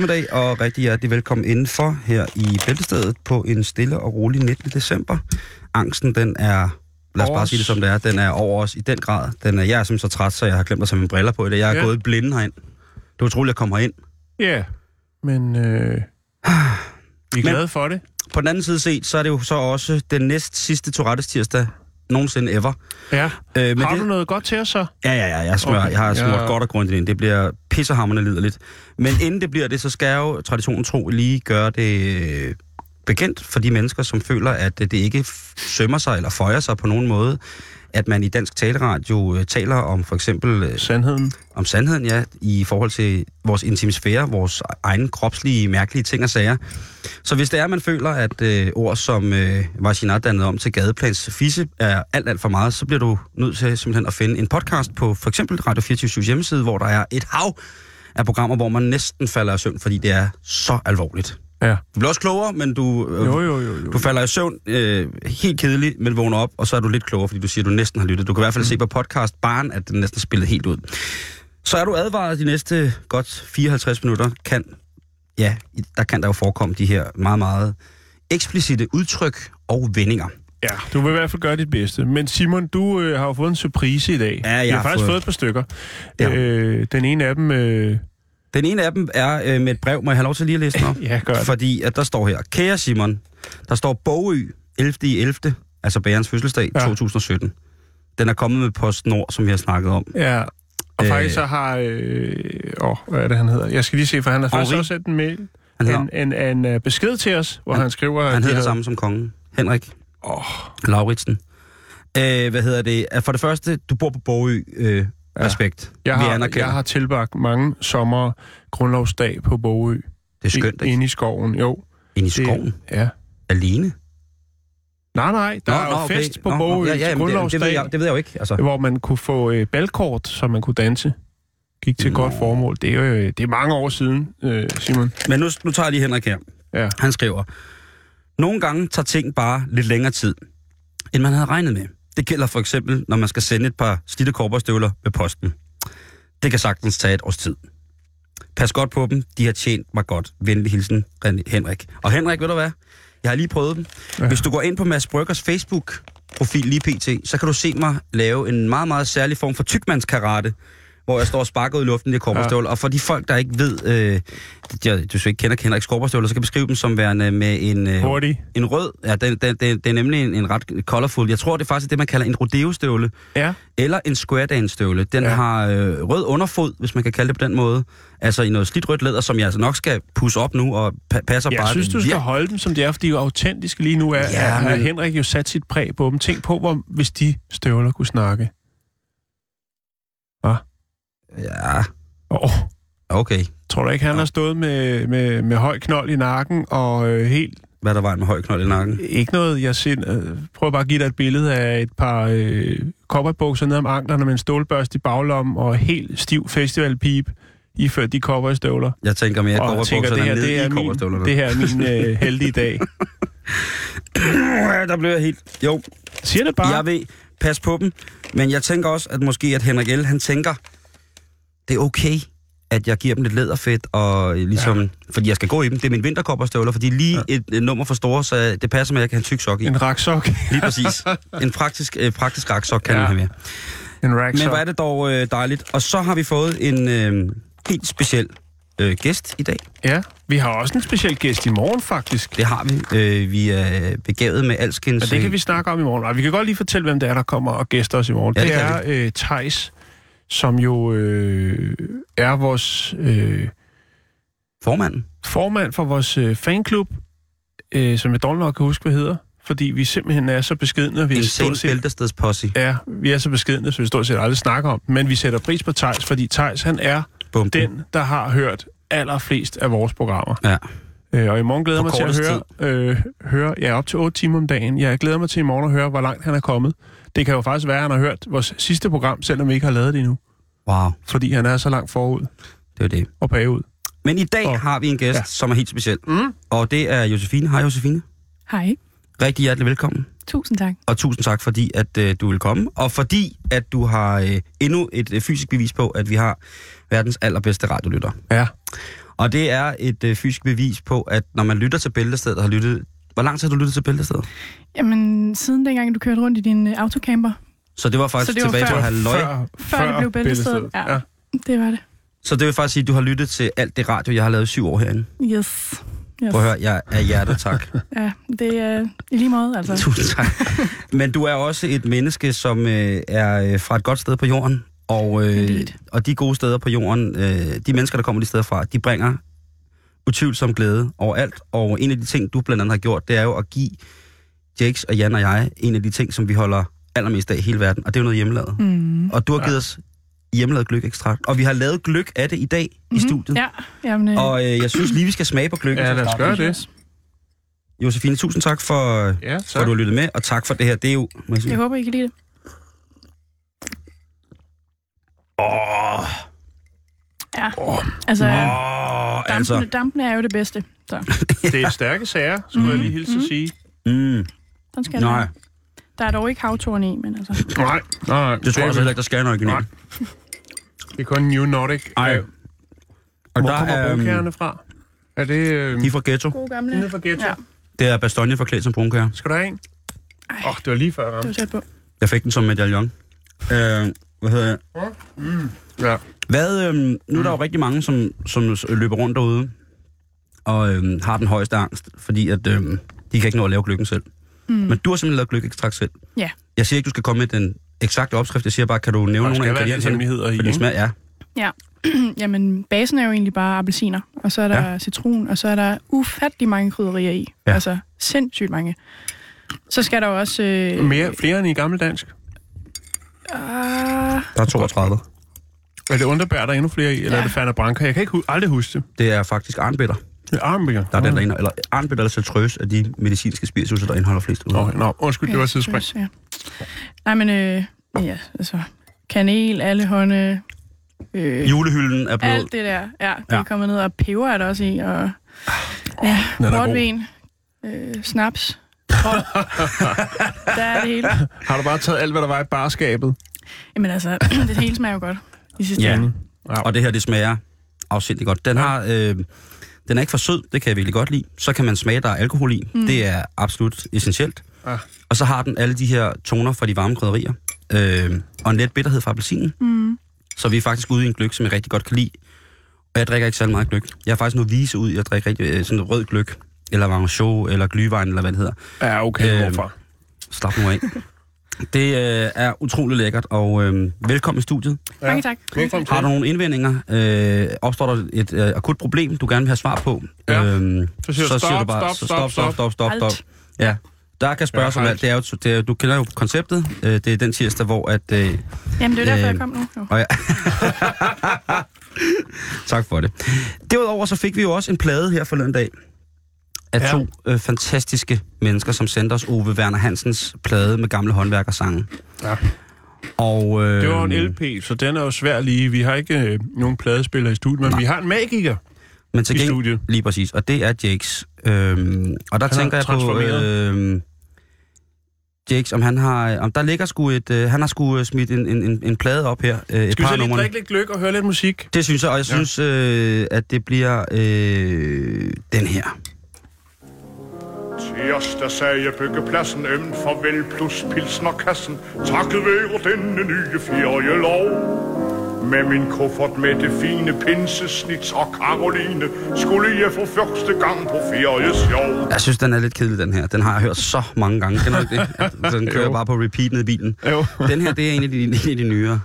Eftermiddag og rigtig hjertelig velkommen indenfor her i Bæltestedet på en stille og rolig 19. december. Angsten, den er, lad os bare sige det som det er, den er over os i den grad. Den er, jeg er simpelthen så træt, så jeg har glemt at tage mine briller på i dag. Jeg er Ja. gået blinde herind. Det er utroligt at komme herind. Ja, men øh, vi er Men- glade for det. På den anden side set, så er det jo så også den næst sidste Tourettes tirsdag nogensinde ever. Ja. Øh, men Har det, du noget godt til os så? Ja, ja, ja, jeg, smør, okay. Jeg har smurt Ja. godt og grundigt ind. Det bliver pissehammerende liderligt. Men inden det bliver det, så skal jeg jo traditionen tro lige gøre det øh, bekendt for de mennesker, som føler, at det ikke sømmer sig eller føjer sig på nogen måde, at man i dansk taleradio øh, taler om for eksempel øh, Sandheden. om sandheden, ja, i forhold til vores intimisfære, vores egen kropslige, mærkelige ting og sager. Så hvis det er, man føler, at øh, ord som øh, Vaginat dannet om til gadeplans fisse er alt, alt for meget, så bliver du nødt til simpelthen at finde en podcast på for eksempel Radio 24 hjemmeside, hvor der er et hav af programmer, hvor man næsten falder i søvn, fordi det er så alvorligt. Ja. Du bliver også klogere, men du, øh, Jo, jo, jo. jo. du falder i søvn øh, helt kedeligt, men vågner op, og så er du lidt klogere, fordi du siger, at du næsten har lyttet. Du kan i hvert fald se på podcast barn, at den næsten spillet helt ud. Så er du advaret de næste godt 54 minutter, kan, ja, der kan der jo forekomme de her meget, meget eksplicite udtryk og vendinger. Ja, du vil i hvert fald gøre dit bedste. Men Simon, du øh, har jo fået en surprise i dag. Ja, jeg Vi har, har faktisk fået- fået et par stykker. Ja. Øh, den ene af dem... Øh, Den ene af dem er øh, med et brev, må jeg have lov til lige at læse den op? ja, gør det. Fordi at der står her, kære Simon, der står Bogø 11. i 11. Altså bærens fødselsdag Ja. ja. 2017. Den er kommet med PostNord, som vi har snakket om. Ja, og Øh. faktisk så har... Øh, åh, hvad er det, han hedder? Jeg skal lige se, for han har faktisk også sendt en mail. Han hedder, En, en, en, øh, besked til os, hvor han, han skriver... han de hedder det samme som kongen. Henrik Åh, Lauritsen. Øh, hvad hedder det? For det første, du bor på Bogø. Øh, Ja. Respekt. jeg, vi har, anerkender. jeg har tilbragt mange sommer grundlovsdag på Bogø. Det er skønt, ikke? Inde i skoven, jo. Inde i Det- skoven. Ja. Alene. Nej, nej, der er jo fest på Bogø ja, ja, jamen, det, det, grundlovsdag, ved jeg, det ved jeg jo ikke. Altså. hvor man kunne få øh, balkort, så man kunne danse. Gik til Nå. godt formål. Det er jo øh, det er mange år siden, øh, Simon. Men nu, nu tager jeg lige Henrik her. Ja. Han skriver, Nogle gange tager ting bare lidt længere tid, end man havde regnet med. Det gælder for eksempel, når man skal sende et par slidte korperstøvler med posten. Det kan sagtens tage et års tid. Pas godt på dem. De har tjent mig godt. Venlig hilsen, Henrik. Og Henrik, ved du hvad? Jeg har lige prøvet dem. Ja. Ja. Hvis du går ind på Mads Bryggers Facebook-profil lige pt., så kan du se mig lave en meget, meget særlig form for tykmandskarate, hvor jeg står og sparker ud i luften i korperstøvler. Ja. Og for de folk, der ikke ved, øh, jeg, du så ikke kender Henriks korperstøvler, så kan jeg beskrive dem som værende med en... Øh, en rød, ja, det, det, det, det er nemlig en, en ret colorful. Jeg tror, det er faktisk det, man kalder en rodeo-støvle, Ja. eller en square dance-støvle. Den Ja. ja. har øh, rød underfod, hvis man kan kalde det på den måde. Altså i noget slidt rødt læder, som jeg altså nok skal pusse op nu, og pa- passer Jeg bare... synes, du skal holde dem, som de er, fordi de er jo autentiske lige nu. Er, Ja, ja, men- Henrik jo sat sit præg på dem. Tænk på, hvor, hvis de støvler kunne snakke. Ja, Oh, okay. tror du ikke, han har stået med, med, med høj knold i nakken og øh, helt Hvad er der vejen med høj knold i nakken? Ikke noget, jeg sind, øh, prøver bare at give dig et billede af et par øh, kopperbukser ned om anklerne med en stålbørst i baglommen og helt stiv festivalpip iført de kopperstøvler. Jeg tænker mere, jeg tænker, det her, det er, min, kopperstøvlerne. det her er min øh, heldige dag. Ja, der blev jeg helt... Jo, Siger det bare. jeg ved, pas på dem. Men jeg tænker også, at måske at Henrik L., han tænker, det er okay, at jeg giver dem lidt læderfedt, og ligesom, ja. fordi jeg skal gå i dem. Det er min vinterkopperstøvler, fordi lige ja. et, et, nummer for store, så det passer med, at jeg kan have en tyk sok i. En raksok. Lige præcis. En praktisk, øh, praktisk raksok kan Ja. ja. man have med. En Men raksok. hvor er det dog øh, dejligt. Og så har vi fået en øh, helt speciel øh, gæst i dag. Ja, vi har også en speciel gæst i morgen, faktisk. Det har vi. Øh, vi er begavet med alskens... Men det kan vi snakke om i morgen. Og vi kan godt lige fortælle, hvem det er, der kommer og gæster os i morgen. Ja, det det er øh, Tejs, som jo øh, er vores øh, Formanden. formand for vores øh, fanklub. øh, som jeg dårligt nok kan huske, hvad hedder. Fordi vi simpelthen er så beskidende. Vi er Insane stort set, bæltestedsposse. ja, vi er så beskidende, så vi stort set aldrig snakker om. Men vi sætter pris på Tejs, fordi Tejs han er Bum. den, der har hørt allerflest af vores programmer. Ja. Øh, og i morgen glæder jeg mig til at høre, øh, høre ja, op til 8 timer om dagen. Jeg glæder mig til i morgen at høre, hvor langt han er kommet. Det kan jo faktisk være, at han har hørt vores sidste program, selvom vi ikke har lavet det endnu. Wow, Fordi han er så langt forud det er det. og bagud. Men i dag Og- har vi en gæst, Ja. som er helt speciel. Mm. Og det er Josefine. Hej Josefine. Hej. Rigtig hjertelig velkommen. Tusind tak. Og tusind tak, fordi at øh, du vil komme. Og fordi at du har øh, endnu et øh, fysisk bevis på, at vi har verdens allerbedste radiolytter. Ja. Og det er et øh, fysisk bevis på, at når man lytter til Bæltestedet og har lyttet... Hvor lang tid har du lyttet til Bæltestedet? Jamen, siden dengang, du kørte rundt i din uh, autocamper, Så det var faktisk Så det var tilbage til før- halvøj. Før, før, det blev bæltestedet. Ja, ja. det var det. Så det vil faktisk sige, at du har lyttet til alt det radio, jeg har lavet i syv år herinde. Yes. yes. Prøv at høre, jeg er hjertet tak. Ja, det er i lige måde, altså. Tusind tak. Men du er også et menneske, som øh, er øh, fra et godt sted på jorden. Og, øh, Indeed. og de gode steder på jorden, øh, de mennesker, der kommer de steder fra, de bringer utvivlsom glæde overalt. Og en af de ting, du blandt andet har gjort, det er jo at give Jakes og Jan og jeg en af de ting, som vi holder allermest af i hele verden, og det er jo noget hjemmelavet. Mm. Og du har givet os hjemmelavet gløk-ekstrakt. Og vi har lavet gløk af det i dag mm-hmm. i studiet. Ja, jamen, øh, Og øh, jeg synes lige, vi skal smage på gløkken. Ja, lad os gøre det. Josefine, tusind tak for, Ja, for tak. at du har lyttet med, og tak for det her. Det er jo... Jeg jeg håber, I kan lide det. Åh, Ja, altså, åh, dampene, altså. dampene er jo det bedste. Så, Det er stærke sager, skulle jeg lige hilse at sige. Mm, den skal nej, der. Der er dog ikke havtorn i, men altså... Nej, nej. det tror jeg så heller ikke, der skal en original. Nej. Det er kun New Nordic. Ej. Øh, Og Hvor der kommer er, um, brunkærne fra? Er det... Øh, de er fra Ghetto. Gode gamle. nede fra Ghetto? Ja, Det er Bastogne forklædt som brunkager. Skal du have en? Åh, oh, det var lige før, det var tæt på. Jeg fik den som medaljon. Øh, hvad hedder jeg? Ja. Hvad, øhm, nu er der jo rigtig mange, som, som løber rundt derude og øhm, har den højeste angst, fordi at, øhm, de kan ikke nå at lave gløkken selv. Mm. Men du har simpelthen lavet gløkekstrakt selv. Ja. Jeg siger ikke, du skal komme med den eksakte opskrift. Jeg siger bare, kan du nævne nogle af ingredienserne? For ikke? smager, ja. Jamen, basen er jo egentlig bare appelsiner, og så er der Ja. ja. citron, og så er der ufattelig mange krydderier i. Ja. Ja. Altså, sindssygt mange. Så skal der jo også... Øh, Mere, flere end i gammeldansk. ah, Der er 32. Er det underbær, der er endnu flere i, eller Ja. er det Fanta Branca? Jeg kan ikke hu- aldrig huske det. Det er faktisk arnbitter. Det er armbækker. Der er den, der indeholder, eller arnbitter eller citrøs af de medicinske spiritusser, der indeholder flest. ud. Nå, nå, undskyld, det var et sidespring. Ja. Nej, men øh, ja, altså, kanel, allehånde, øh, Julehylden er blevet... alt det der. Ja, det Ja. er kommet ned, og peber er der også i, og ja, er god. portvin, øh, snaps, der er det hele. Har du bare taget alt, hvad der var i barskabet? Jamen altså, det hele smager jo godt i sidste Ja. ende. Ja. Og det her, det smager afsindigt godt. Den har... Øh, den er ikke for sød, det kan jeg virkelig godt lide. Så kan man smage, der er alkohol i. Mm. Det er absolut essentielt. Ja. Og så har den alle de her toner fra de varme krydderier. Øh, og en let bitterhed fra appelsinen. Mm. Så vi er faktisk ude i en gløk, som jeg rigtig godt kan lide. Og jeg drikker ikke særlig meget gløk. Jeg er faktisk nu vise ud, jeg drikker rigtig øh, sådan noget rød gløk. Eller Varanchot, eller Glühwein, eller hvad det hedder. Ja, okay, Øhm, hvorfor? Slap nu af. det øh, er utrolig lækkert, og øh, velkommen i studiet. Ja. Mange tak. Velkommen til. Har du nogle indvendinger? Øh, opstår der et øh, akut problem, du gerne vil have svar på? Ja. Øhm, Så siger du stop, stop, så stop, stop, stop, stop, stop. Alt. Ja, der kan spørges Ja, om alt. alt. Det er jo, det er, du kender jo konceptet. Øh, det er den tirsdag, hvor at... Øh, Jamen, det er derfor, Øh, jeg kom nu. Jo. og ja. tak for det. Derudover så fik vi jo også en plade her forleden dag af Ja. to øh, fantastiske mennesker, som sendte os Ove Werner Hansens plade med gamle håndværkersange. Ja. Og, øh, Det var en LP, så den er jo svær lige. Vi har ikke øh, nogen pladespiller i studiet, men Nej. vi har en magiker Men til i gengæld, studiet. lige præcis, og det er Jakes. Øhm, og der Han er tænker jeg på... Øhm, Jakes, om han har... Om der ligger sgu et... Øh, han har sgu øh, smidt en, en, en, en plade op her. Øh, et Skal vi par så af lige drikke lidt gløk og høre lidt musik? Det synes jeg, og jeg Ja. synes, øh, at det bliver øh, den her. Tirsdag sagde byggepladsen ømt farvel plus pilsnerkassen Takket være denne nye ferielov Med min kuffert med det fine pinsesnit og Karoline Skulle jeg for første gang på feriesjov Jeg synes, den er lidt kedelig, den her. Den har jeg hørt så mange gange. Det? At Den kører Jo. bare på repeat ned i bilen. Jo. Den her, det er en af de, en af de nyere.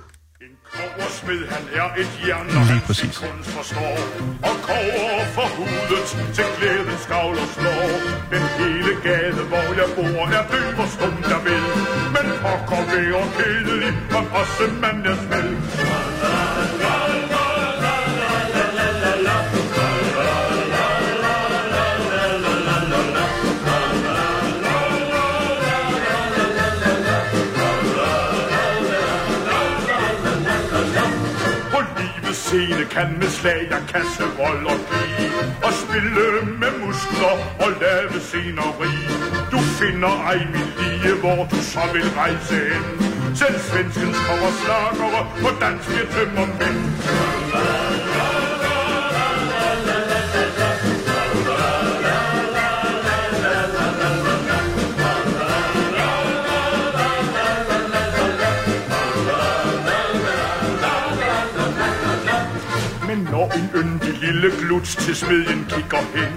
Koversmed, han er et jern, når Lige han præcis. kunst forstår Og kover for hudet til glæden skavl og slår Den gade, hvor jeg bor, er død og stum, der vil. Men pokker være kedelig, og også mand er smæld. Scene kan med slag og kasseroller give Og spille med muskler og lave sceneri. Du finder ej min lige, hvor du så vil rejse hen. Selv svenskens kommer slagere på danske tømmermænd. En yndig lille gluts til smedjen kigger hen,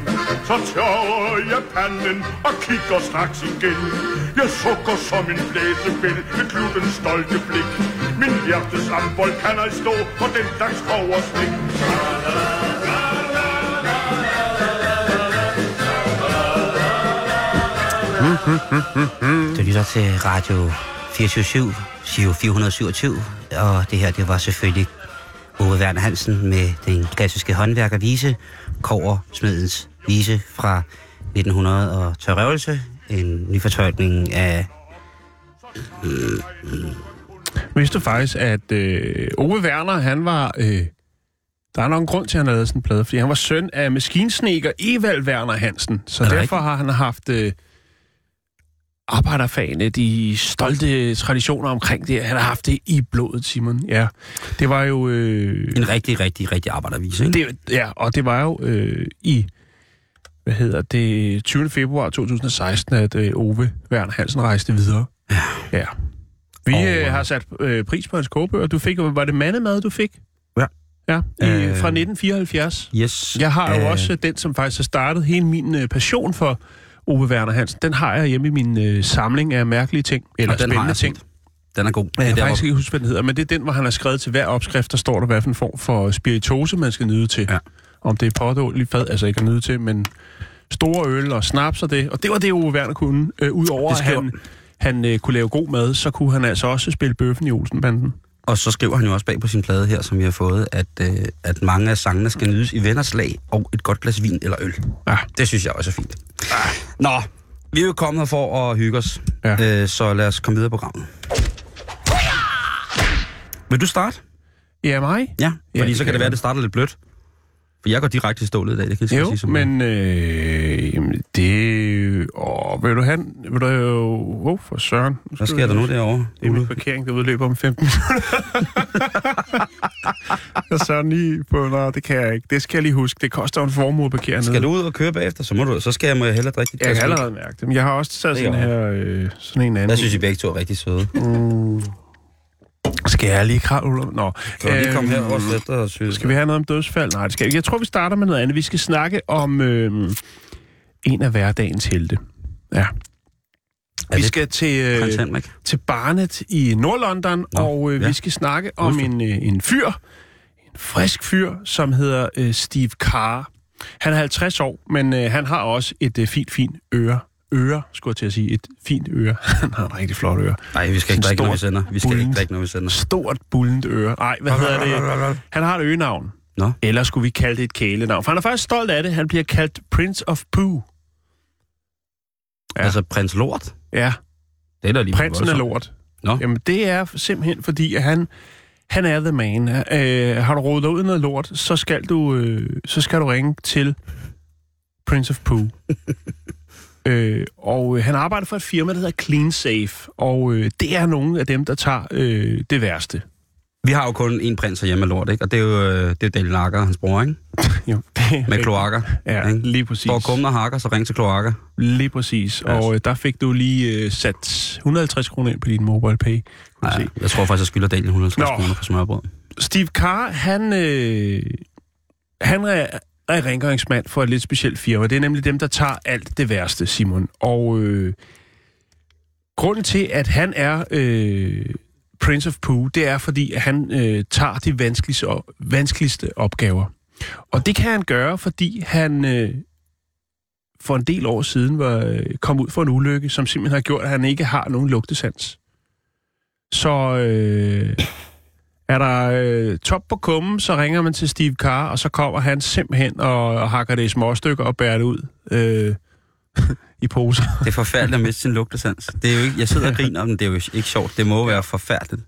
så tørrer jeg panden og kigger straks igen. Jeg sukker som en blæsebæl med kluttens stolte blik. Min hjertes ambold kan ej stå for den slags overstik. Du lytter til Radio 24 Giro 427, og det her, det var selvfølgelig Ove Werner Hansen med den klassiske håndværkervise, Kover Smedens vise fra 1900 og Tørrøvelse, en nyfortolkning af Vidste du faktisk, at øh, Ove Werner, han var... Øh, der er nok en grund til, at han lavede sådan en plade, fordi han var søn af maskinsneker Evald Werner Hansen. Så Er derfor har han haft øh, arbejderfagene, de stolte traditioner omkring det. Han har haft det i blodet, Simon. Ja, det var jo... Øh, En rigtig, rigtig, rigtig arbejdervise, ikke? det, ja, og det var jo øh, i hvad hedder det, 20. februar 2016, at øh, Ove Werner Hansen rejste videre. Ja. ja. Vi Og, øh, øh, har sat øh, pris på hans kogebøger. Du fik, var det mandemad, du fik? Ja. Ja, i, Øh, fra 1974. Yes. Jeg har jo Øh, også den, som faktisk har startet hele min øh, passion for Ove Werner Hansen. Den har jeg hjemme i min øh, samling af mærkelige ting, eller og den spændende ting. Den er god. Ja, jeg kan faktisk ikke huske, hvad den hedder, men det er den, hvor han har skrevet til hver opskrift, der står der, hvad for en form for spiritose, man skal nyde til. Ja. Om det er potål, fad, altså ikke at nyde til, men store øl og snaps og det. Og det var det, Ove Werner kunne. Øh, Udover at han, han øh, kunne lave god mad, så kunne han altså også spille bøffen i Olsenbanden. Og så skriver han jo også bag på sin plade her, som vi har fået, at, øh, at mange af sangene skal nydes i venners lag og et godt glas vin eller øl. Ja. Det synes jeg også er fint. Nå, vi er jo kommet her for at hygge os, Ja. øh, så lad os komme videre på programmet. Vil du starte? Ja, mig? Ja, Ja, fordi det så kan kan det være, at det starter lidt blødt. For jeg går direkte i stålet i dag, det kan jeg Jo, sige som men øh, jamen, det... Åh, vil du have... Vil du jo... Åh, for søren. Hvad sker der nu derovre? Det er min parkering, der udløber om 15 minutter. jeg søren lige på... Nå, det kan jeg ikke. Det skal jeg lige huske. Det koster en formue at parkere Skal du ud og køre bagefter, så, må du, så skal jeg må jeg hellere drikke dit Jeg kan vin. allerede mærke det. Men jeg har også taget sådan er her... Øh, sådan en anden. Jeg synes, I begge to er rigtig søde. Skal jeg lige kravle? Nå. Kan du lige komme her Øhm, og sætte og synes? Skal vi have noget om dødsfald? Nej, det skal vi. Jeg tror, vi starter med noget andet. Vi skal snakke om øh, en af hverdagens helte. Ja. Er Vi skal til, øh, til Barnet i Nordlondon, Nå, og øh, ja. vi skal snakke om en, øh, en fyr, en frisk fyr, som hedder øh, Steve Carr. Han er 50 år, men øh, han har også et øh, fint, fint øre. Øre, skulle jeg til at sige. Et fint øre. han har et rigtig flot øre. Nej, vi skal ikke drikke, når vi sender. Vi skal ikke bullent- drikke, når vi sender. Stort, bullent øre. Nej, hvad hedder det? Han har et øgenavn. Nå. Eller skulle vi kalde det et kælenavn? For han er faktisk stolt af det. Han bliver kaldt Prince of Pooh. Ja. Altså, prins Lort? Ja, Det er da lige prinsen er lort. Nå. Jamen, det er simpelthen fordi, at han, han er the man. Øh, har du rodet ud noget lort, så skal du, øh, så skal du ringe til Prince of Pooh. øh, og øh, han arbejder for et firma, der hedder Clean Safe. Og øh, det er nogle af dem, der tager øh, det værste. Vi har jo kun én prins herhjemme af lort, ikke? Og det er jo, øh, det er Dale Nakker, hans bror, ikke? Jo, det Med kloakker. Ja, ikke? lige præcis. Står kummen og hakker, så ring til kloakker. Lige præcis. Ja. Og øh, der fik du lige øh, sat 150 kroner ind på din mobile pay. Nej, se. jeg tror faktisk, jeg skylder Daniel 150 Nå. kroner for smørbrød. Steve Carr, han, øh, han er, er rengøringsmand for et lidt specielt firma. Det er nemlig dem, der tager alt det værste, Simon. Og øh, grunden til, at han er øh, Prince of Pooh, det er, fordi at han øh, tager de vanskeligste, vanskeligste opgaver. Og det kan han gøre, fordi han øh, for en del år siden var øh, kom ud for en ulykke, som simpelthen har gjort, at han ikke har nogen lugtesans. Så øh, er der øh, top på kummen, så ringer man til Steve Carr, og så kommer han simpelthen og, og hakker det i små stykker og bærer det ud øh, i poser. Det er forfærdeligt at miste sin lugtesans. Det er jo ikke, jeg sidder og griner om det, det er jo ikke sjovt. Det må være forfærdeligt.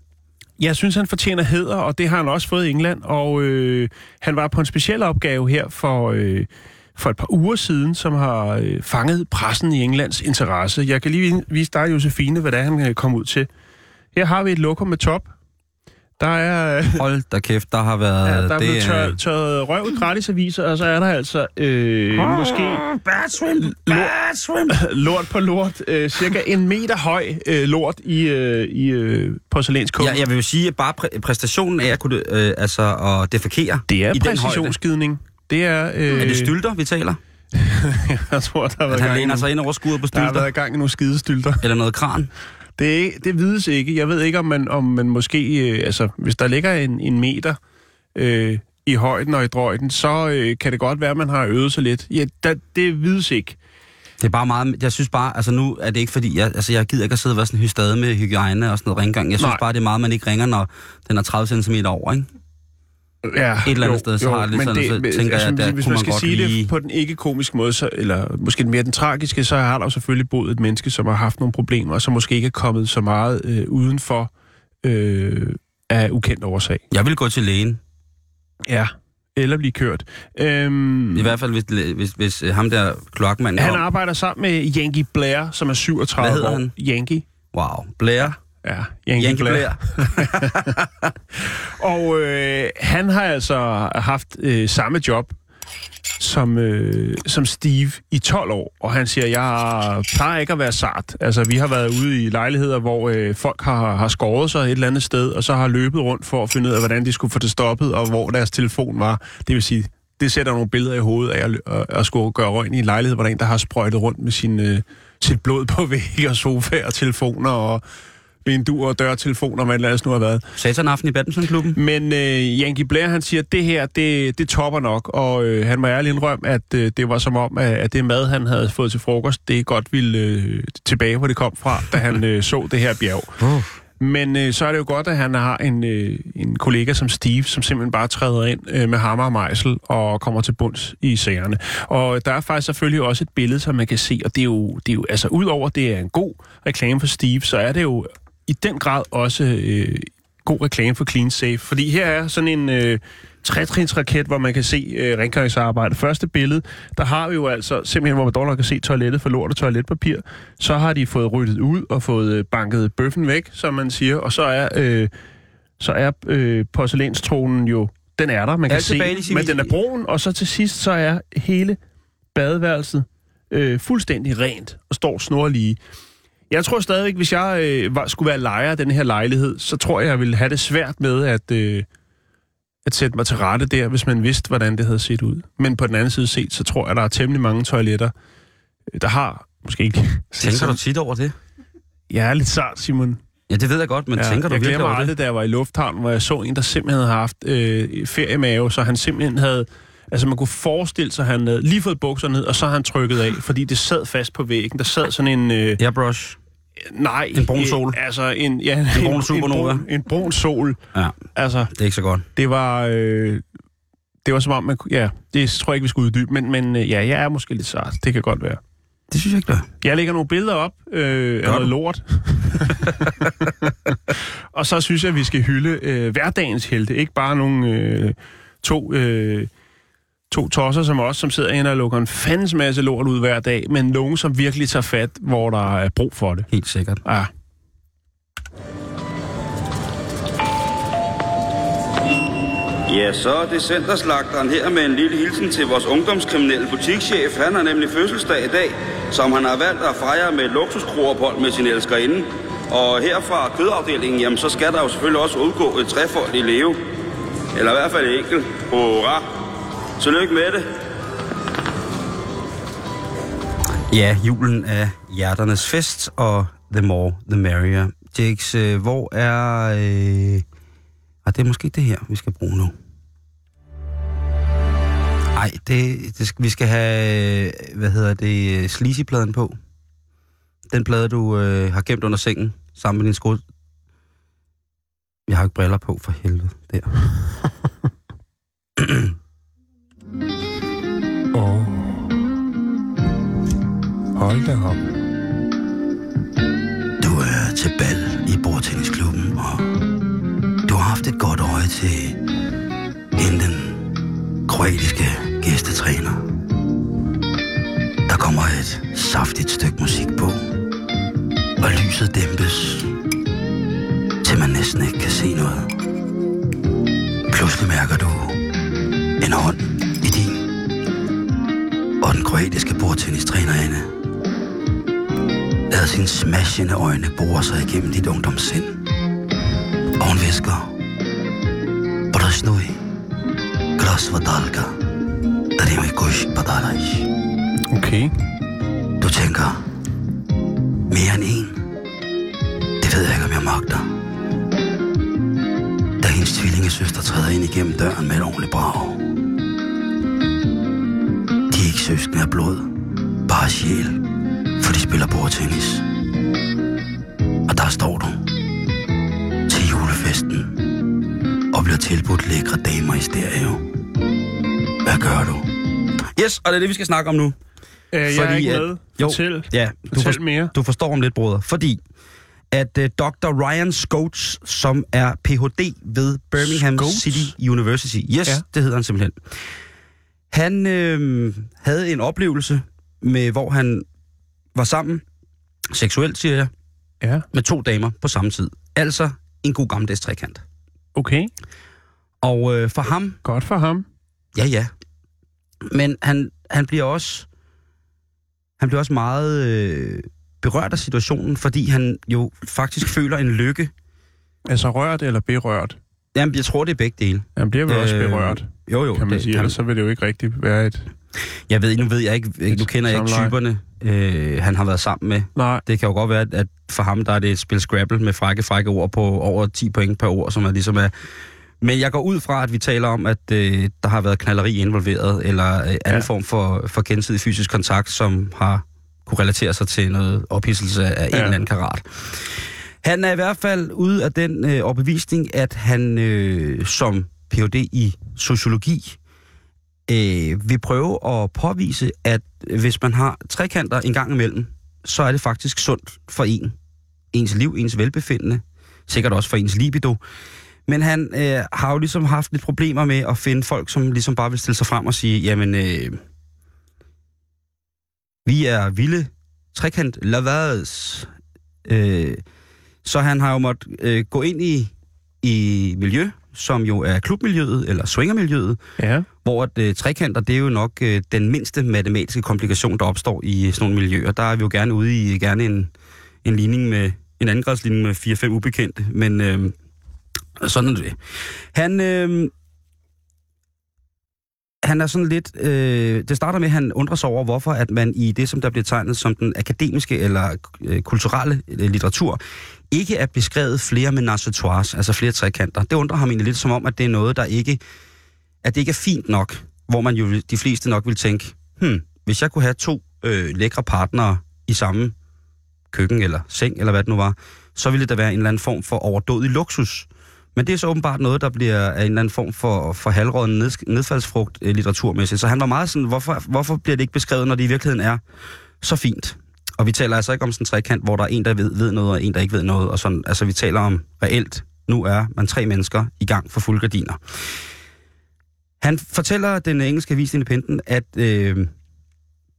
Jeg synes, han fortjener heder, og det har han også fået i England. Og øh, han var på en speciel opgave her for, øh, for et par uger siden, som har øh, fanget pressen i Englands interesse. Jeg kan lige vise dig, Josefine, hvad det er, han øh, kom ud til. Her har vi et lokum med top. Der er, øh, Hold da kæft, der har været... ja, der er det, blevet tørret, tørret røv i gratisaviser, og så er der altså øh, måske Bad swim, bad swim. lort på lort. Øh, cirka en meter høj øh, lort i, øh, i øh, porcelænskummen. Ja, jeg vil jo sige, at bare præ- præstationen af at kunne øh, altså, at defekere det er i den højde. præcisionsskidning. Det er... Øh, Er det stylter, vi taler? jeg tror, der har At været han gang i læner sig ind over skuret på Der har stylter? været gang i nogle skidestylter. Eller noget kran? Det, det vides ikke. Jeg ved ikke, om man, om man måske... Øh, altså, hvis der ligger en, en meter øh, i højden og i drøjden, så øh, kan det godt være, at man har øvet sig lidt. Ja, der, det vides ikke. Det er bare meget... Jeg synes bare... Altså nu er det ikke fordi... Jeg, altså jeg gider ikke at sidde og være sådan hystade med hygiejne og sådan noget rengøring. Jeg synes Nej. bare, det er meget, man ikke ringer, når den er 30 cm over, ikke? Ja, Et eller andet sted, så har jeg lidt men sådan, så tænker jeg, at der hvis man man skal godt sige lige- det på den ikke-komiske måde, så, eller måske mere den tragiske, så har der jo selvfølgelig boet et menneske, som har haft nogle problemer, og som måske ikke er kommet så meget øh, udenfor øh, af ukendt årsag. Jeg vil gå til lægen. Ja, eller blive kørt. Øhm, I hvert fald, hvis, hvis, hvis øh, ham der kloakmanden... Han arbejder sammen med Yankee Blair, som er 37 Hvad hedder år. han? Yankee. Wow. Blair. Ja, Yankee, Yankee Blair. Blair. Og øh, han har altså haft øh, samme job som, øh, som Steve i 12 år. Og han siger, jeg plejer ikke at være sart. Altså, vi har været ude i lejligheder, hvor øh, folk har, har skåret sig et eller andet sted, og så har løbet rundt for at finde ud af, hvordan de skulle få det stoppet, og hvor deres telefon var. Det vil sige, det sætter nogle billeder i hovedet af at, at, at skulle gøre røgn i en lejlighed, hvor der er en, der har sprøjtet rundt med sin, øh, sit blod på vægge og sofaer og telefoner og vinduer og dørtelefoner, hvad det nu har været. Satan aften i badmintonklubben. Men øh, Yankee Blair, han siger, at det her, det, det topper nok, og øh, han må ærligt indrømme, at øh, det var som om, at, at det mad, han havde fået til frokost, det godt ville øh, tilbage, hvor det kom fra, da han øh, så det her bjerg. Uh. Men øh, så er det jo godt, at han har en, øh, en kollega som Steve, som simpelthen bare træder ind øh, med hammer og mejsel og kommer til bunds i sagerne. Og der er faktisk selvfølgelig også et billede, som man kan se, og det er jo, det er jo altså udover det er en god reklame for Steve, så er det jo i den grad også øh, god reklame for Clean Safe. Fordi her er sådan en øh, trætrinsraket, hvor man kan se øh, rengøringsarbejde. Første billede, der har vi jo altså simpelthen, hvor man dog kan se toilettet for lort og toiletpapir. Så har de fået ryddet ud og fået øh, banket bøffen væk, som man siger. Og så er, øh, så er øh, porcelænstronen jo, den er der, man kan se, men den er brun. Og så til sidst, så er hele badeværelset øh, fuldstændig rent og står snorlige. Jeg tror stadigvæk, hvis jeg øh, var, skulle være lejer af den her lejlighed, så tror jeg, jeg ville have det svært med at, øh, at sætte mig til rette der, hvis man vidste, hvordan det havde set ud. Men på den anden side set, så tror jeg, der er temmelig mange toiletter, øh, der har måske ikke... Tænker du tit over det? Jeg er lidt sart, Simon. Ja, det ved jeg godt, men Ja, tænker du jeg virkelig over det? aldrig, da jeg var i lufthavnen, hvor jeg så en, der simpelthen havde haft øh, feriemave, så han simpelthen havde... Altså, man kunne forestille sig, at han havde lige fået bukserne ned, og så har han trykket af, fordi det sad fast på væggen. Der sad sådan en... Øh, Airbrush. Nej. En brun øh, sol. altså, en, ja, en, brun en, supernova. brun, en brun sol. Ja, Altså, det er ikke så godt. det var... Øh, det var som om, man. Ja, det tror jeg ikke, vi skulle uddybe, men, men øh, ja, jeg er måske lidt sart. Det kan godt være. Det synes jeg ikke, der. Jeg lægger nogle billeder op øh, af Gør noget lort. og så synes jeg, at vi skal hylde øh, hverdagens helte. Ikke bare nogle øh, to, øh, to tosser som os, som sidder inde og lukker en fandens masse lort ud hver dag, men nogen, som virkelig tager fat, hvor der er brug for det. Helt sikkert. Ja. Ja, så er det centerslagteren her med en lille hilsen til vores ungdomskriminelle butikschef. Han har nemlig fødselsdag i dag, som han har valgt at fejre med et luksuskroophold med sin elskerinde. Og her fra kødafdelingen, jamen så skal der jo selvfølgelig også udgå et trefold i leve. Eller i hvert fald enkelt. Hurra! Tillykke med det. Ja, julen er hjerternes fest, og the more, the merrier. Jakes, øh, hvor er... Øh... Ah, det er måske det her, vi skal bruge nu. Nej, det, det skal, vi skal have, hvad hedder det, sleazy-pladen på. Den plade, du øh, har gemt under sengen, sammen med din sko. Jeg har ikke briller på, for helvede. Der. Åh. Oh. Hold da op. Du er til bal i bordtennisklubben, og du har haft et godt øje til hende, den kroatiske gæstetræner. Der kommer et saftigt stykke musik på, og lyset dæmpes, til man næsten ikke kan se noget. Pludselig mærker du en hånd kroatiske bordtennistrænerinde lader sine smashende øjne bore sig igennem dit ungdomssind. Og hun visker, Brasnui, Grasvadalka, Drimi Kush Badalaj. Okay. Du tænker, mere end en? Det ved jeg ikke, om jeg magter. Da hendes tvillingesøster træder ind igennem døren med et ordentligt brag. Er ikke søskende af blod, bare sjæl, for de spiller bordtennis. Og der står du til julefesten og bliver tilbudt lækre damer i stereo. Hvad gør du? Yes, og det er det, vi skal snakke om nu. Øh, jeg er ikke med. jo, Fortæl. Ja, du, Fortæl for, mere. du forstår om lidt, broder. Fordi at uh, Dr. Ryan Scoats, som er Ph.D. ved Birmingham Scoats? City University. Yes. Ja. det hedder han simpelthen. Han øh, havde en oplevelse, med hvor han var sammen, seksuelt siger jeg, Ja, med to damer på samme tid. Altså en god gammeldags trekant. okay. Og øh, for ham, Godt for ham. ja ja, men han, han bliver også han bliver også meget øh, berørt af situationen, fordi han jo faktisk føler en lykke. Altså rørt eller berørt? Jamen, jeg tror, det er begge dele. Han bliver vel også Øh, berørt, Jo, jo. kan man det, sige. Ellers så vil det jo ikke rigtig være et... jeg ved, nu ved jeg ikke, nu kender jeg ikke typerne, øh, han har været sammen med. Nej, Det kan jo godt være, at- for ham, der er det et spil Scrabble med frække, frække ord på over 10 point per ord, som er ligesom er... Men jeg går ud fra, at vi taler om, at øh, der har været knalleri involveret, eller øh, anden ja. Form for, for gensidig fysisk kontakt, som har kunne relatere sig til noget ophidselse af ja. en eller anden karat. Han er i hvert fald ude af den øh, overbevisning, at han øh, som Ph.D. i sociologi øh, vil prøve at påvise, at hvis man har trekanter en gang imellem, så er det faktisk sundt for en. Ens liv, ens velbefindende, sikkert også for ens libido. Men han øh, har jo ligesom haft lidt problemer med at finde folk, som ligesom bare vil stille sig frem og sige, jamen, øh, vi er vilde trekant lovers. Øh, så han har jo måttet øh, gå ind i, i miljø, som jo er klubmiljøet, eller swingermiljøet, ja. hvor at, øh, trekanter, det er jo nok øh, den mindste matematiske komplikation, der opstår i sådan nogle miljøer. Der er vi jo gerne ude i gerne en, en ligning med en andengradsligning med 4-5 ubekendte, men øh, sådan er det. Han, øh, han er sådan lidt... Øh, det starter med, at han undrer sig over, hvorfor at man i det, som der bliver tegnet som den akademiske eller øh, kulturelle øh, litteratur, ikke er beskrevet flere menage altså flere trekanter. Det undrer ham egentlig lidt som om, at det er noget, der ikke at det ikke er fint nok, hvor man jo de fleste nok vil tænke, hmm, hvis jeg kunne have to øh, lækre partnere i samme køkken eller seng, eller hvad det nu var, så ville det da være en eller anden form for overdådig luksus. Men det er så åbenbart noget, der bliver af en eller anden form for, for halvråden ned, nedfaldsfrugt øh, litteraturmæssigt. Så han var meget sådan, hvorfor, hvorfor bliver det ikke beskrevet, når det i virkeligheden er så fint? Og vi taler altså ikke om sådan en trekant, hvor der er en, der ved, ved noget, og en, der ikke ved noget. Og sådan, altså vi taler om reelt, nu er man tre mennesker i gang for fulde gardiner. Han fortæller den engelske avis Independent, at øh,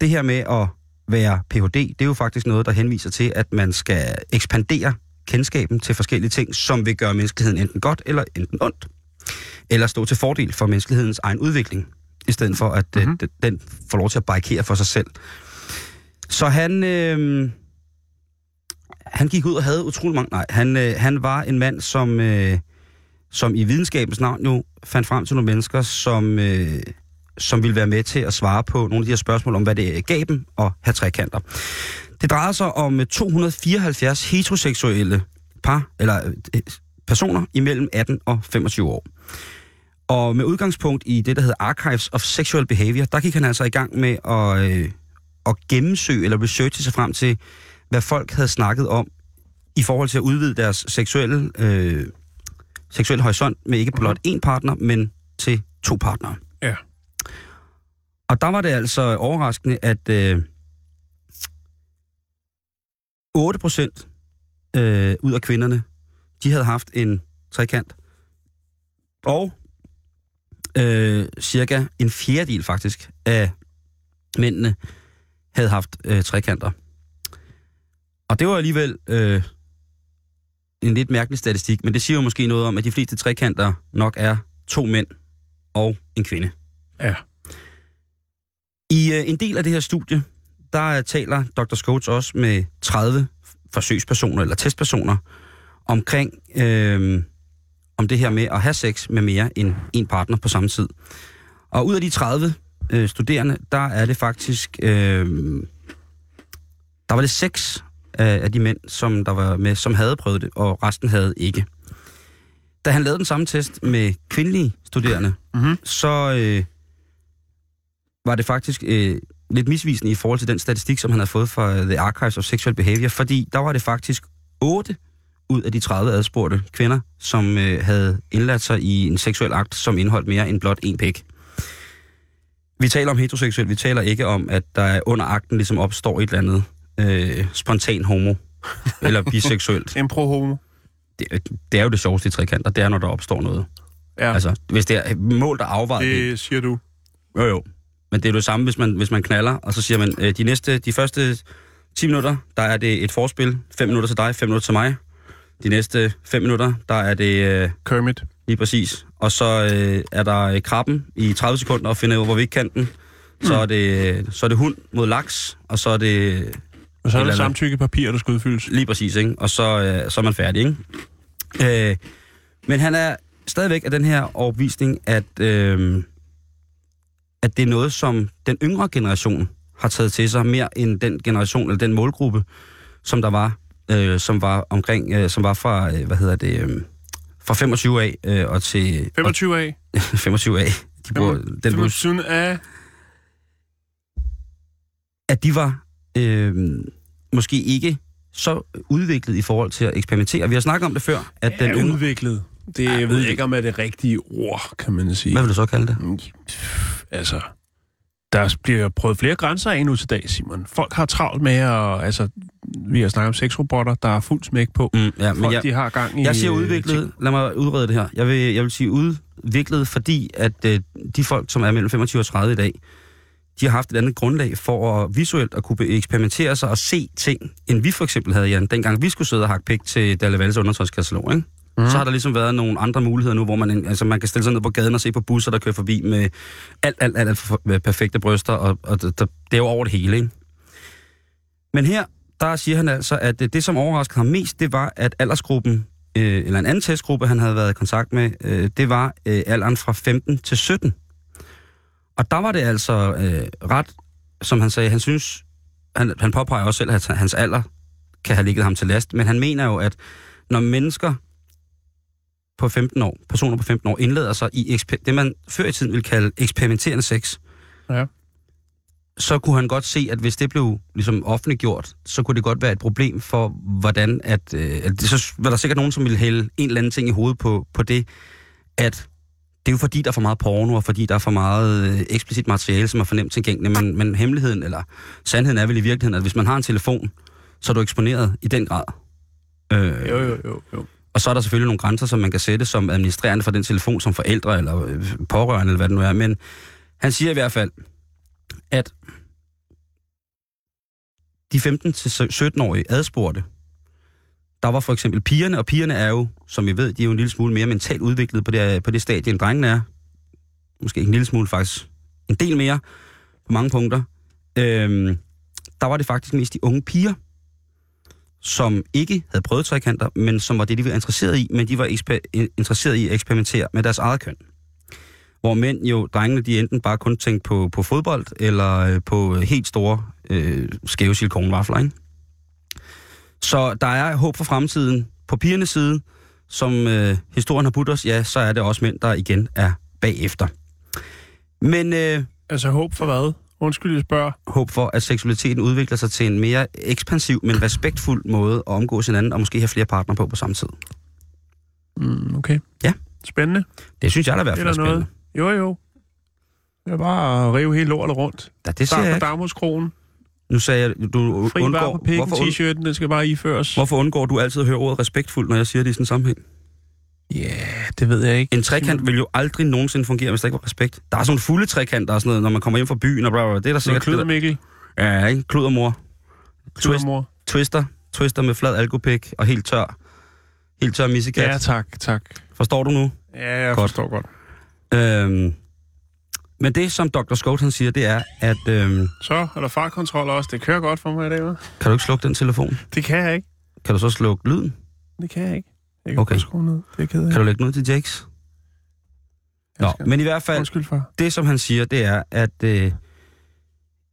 det her med at være Ph.D., det er jo faktisk noget, der henviser til, at man skal ekspandere kendskaben til forskellige ting, som vil gøre menneskeligheden enten godt eller enten ondt. Eller stå til fordel for menneskelighedens egen udvikling, i stedet for at mm-hmm. øh, den får lov til at barrikere for sig selv. Så han, øh, han gik ud og havde utrolig mange... Nej, han, øh, han var en mand, som, øh, som i videnskabens navn jo fandt frem til nogle mennesker, som, øh, som ville være med til at svare på nogle af de her spørgsmål om, hvad det gav dem at have trekanter. Det drejer sig om øh, 274 heteroseksuelle par, eller øh, personer imellem 18 og 25 år. Og med udgangspunkt i det, der hedder Archives of Sexual Behavior, der gik han altså i gang med at, øh, at gennemsøge eller researche sig frem til, hvad folk havde snakket om i forhold til at udvide deres seksuelle, øh, seksuelle horisont med ikke blot én partner, men til to partnere. Ja. Og der var det altså overraskende, at øh, 8 procent øh, ud af kvinderne, de havde haft en trekant. Og øh, cirka en fjerdedel faktisk af mændene havde haft øh, trekanter. Og det var alligevel øh, en lidt mærkelig statistik, men det siger jo måske noget om, at de fleste trekanter nok er to mænd og en kvinde. Ja. I øh, en del af det her studie, der taler Dr. Scholes også med 30 forsøgspersoner eller testpersoner omkring øh, om det her med at have sex med mere end en partner på samme tid. Og ud af de 30 øh, studerende, der er det faktisk, øh, der var det seks af, af de mænd, som der var med, som havde prøvet det, og resten havde ikke. Da han lavede den samme test med kvindelige studerende, Mhm. så øh, var det faktisk øh, lidt misvisende i forhold til den statistik, som han havde fået fra The Archives of Sexual Behavior, fordi der var det faktisk 8 ud af de 30 adspurgte kvinder, som øh, havde indladt sig i en seksuel akt, som indeholdt mere end blot en pæk. Vi taler om heteroseksuel, vi taler ikke om, at der under akten ligesom opstår et eller andet øh, spontan homo eller biseksuelt. Impro-homo. Det, det er jo det sjoveste i trekanter, det er, når der opstår noget. Ja, Altså, hvis det er mål, der afvejer det. det siger du. Jo, jo. Men det er jo det samme, hvis man, hvis man knaller, og så siger man, øh, de næste, de første 10 minutter, der er det et forspil. 5 minutter til dig, 5 minutter til mig. De næste 5 minutter, der er det øh, Kermit. lige præcis. Og så øh, er der øh, krabben i 30 sekunder og finde ud, hvor vi ikke kan den. Så er, det, så er det hund mod laks, og så er det Og så er andet. samtykkepapir, der skal udfyldes. Lige præcis, ikke? Og så, øh, så er man færdig, ikke? Øh, men han er stadigvæk af den her overbevisning, at, øh, at det er noget, som den yngre generation har taget til sig, mere end den generation, eller den målgruppe, som der var, øh, som var omkring, øh, som var fra, øh, hvad hedder det, øh, fra 25 af øh, og til 25 af. og, 25 af. De bruger, den bus, 25 af. at de var øh, måske ikke så udviklet i forhold til at eksperimentere. Vi har snakket om det før, at den er yngre... udviklet. Det jeg ved ikke, om er det rigtige ord, kan man sige. Hvad vil du så kalde det? Altså, der bliver prøvet flere grænser af nu til dag, Simon. Folk har travlt med at... Altså, vi har snakket om sexrobotter, der er fuld smæk på. Mm, ja, men Folk, jeg, de har gang i... jeg siger øh, udviklet. ting. Lad mig udrede det her. Jeg vil, jeg vil sige udviklet, fordi at øh, de folk, som er mellem 25 og 30 i dag, de har haft et andet grundlag for at visuelt at kunne eksperimentere sig og se ting, end vi for eksempel havde, Jan, dengang vi skulle sidde og hakke pik til Dalle Valles undertøjskatalog, ikke? Mm. Så har der ligesom været nogle andre muligheder nu, hvor man, altså man kan stille sig ned på gaden og se på busser, der kører forbi med alt, alt, alt, alt for, med perfekte bryster, og, og det, det er jo over det hele, ikke? Men her, der siger han altså, at det, det som overraskede ham mest, det var, at aldersgruppen, øh, eller en anden testgruppe, han havde været i kontakt med, øh, det var øh, alderen fra 15 til 17. Og der var det altså øh, ret, som han sagde, han synes, han, han påpeger også selv, at hans alder kan have ligget ham til last, men han mener jo, at når mennesker på 15 år, personer på 15 år, indlader sig i det, man før i tiden ville kalde eksperimenterende sex, Ja. så kunne han godt se, at hvis det blev ligesom offentliggjort, så kunne det godt være et problem for, hvordan at... Øh, at det, så var der sikkert nogen, som ville hælde en eller anden ting i hovedet på, på det, at det er jo fordi, der er for meget porno, og fordi der er for meget øh, eksplicit materiale, som er for nemt tilgængeligt. Men, men hemmeligheden, eller sandheden er vel i virkeligheden, at hvis man har en telefon, så er du eksponeret i den grad. Øh, Jo, jo, jo, jo og så er der selvfølgelig nogle grænser, som man kan sætte som administrerende for den telefon, som forældre eller øh, pårørende, eller hvad det nu er. Men han siger i hvert fald, at de 15-17-årige adspurgte, der var for eksempel pigerne, og pigerne er jo, som vi ved, de er jo en lille smule mere mentalt udviklet på det, øh, på det stadie, end drengene er. Måske ikke en lille smule, faktisk en del mere på mange punkter. Øhm, der var det faktisk mest de unge piger, som ikke havde prøvet trekanter, men som var det, de var interesseret i, men de var eksper- interesseret i at eksperimentere med deres eget køn. Hvor mænd jo, drengene, de enten bare kun tænkte på, på fodbold, eller øh, på øh, helt store øh, skæve silikonvafler, ikke? Så der er håb for fremtiden. På pigernes side, som øh, historien har budt os, ja, så er det også mænd, der igen er bagefter. Men øh, Altså håb for hvad? Undskyld, jeg spørger. håb for, at seksualiteten udvikler sig til en mere ekspansiv, men respektfuld måde at omgås hinanden, og måske have flere partnere på på samme tid. Mm, okay. Ja. Spændende. Det synes jeg da i hvert fald er spændende. noget. Jo, jo. Er bare rive hele lortet rundt. Ja, det siger Start jeg på ikke. Dagmodskronen. Nu sagde jeg, du Fri undgår... på pikken, Hvorfor, t-shirten, den skal bare iføres. hvorfor undgår du altid at høre ordet respektfuld, når jeg siger det i sådan en sammenhæng? Ja, yeah, det ved jeg ikke. En trekant vil jo aldrig nogensinde fungere, hvis der ikke var respekt. Der er sådan nogle fulde trekanter og sådan noget, når man kommer hjem fra byen og bla, bla, bla. Det er der Sikkert det Mikkel. der, ja, ikke? Kludermor. Twist, Kludermor. twister. Twister med flad alkopik og helt tør. Helt tør missekat. Ja, tak, tak. Forstår du nu? Ja, jeg Godt. forstår godt. Øhm, men det, som Dr. Scott han siger, det er, at... Øhm, Så er der fartkontrol også. Det kører godt for mig i dag, hva'? kan du ikke slukke den telefon? Det kan jeg ikke. Kan du så slukke lyden? Det kan jeg ikke. Jeg kan Okay. skrue ned. Det er ked af. Kan du lægge den ud til Jakes? Nå, men i hvert fald, Undskyld, far. det som han siger, det er, at øh,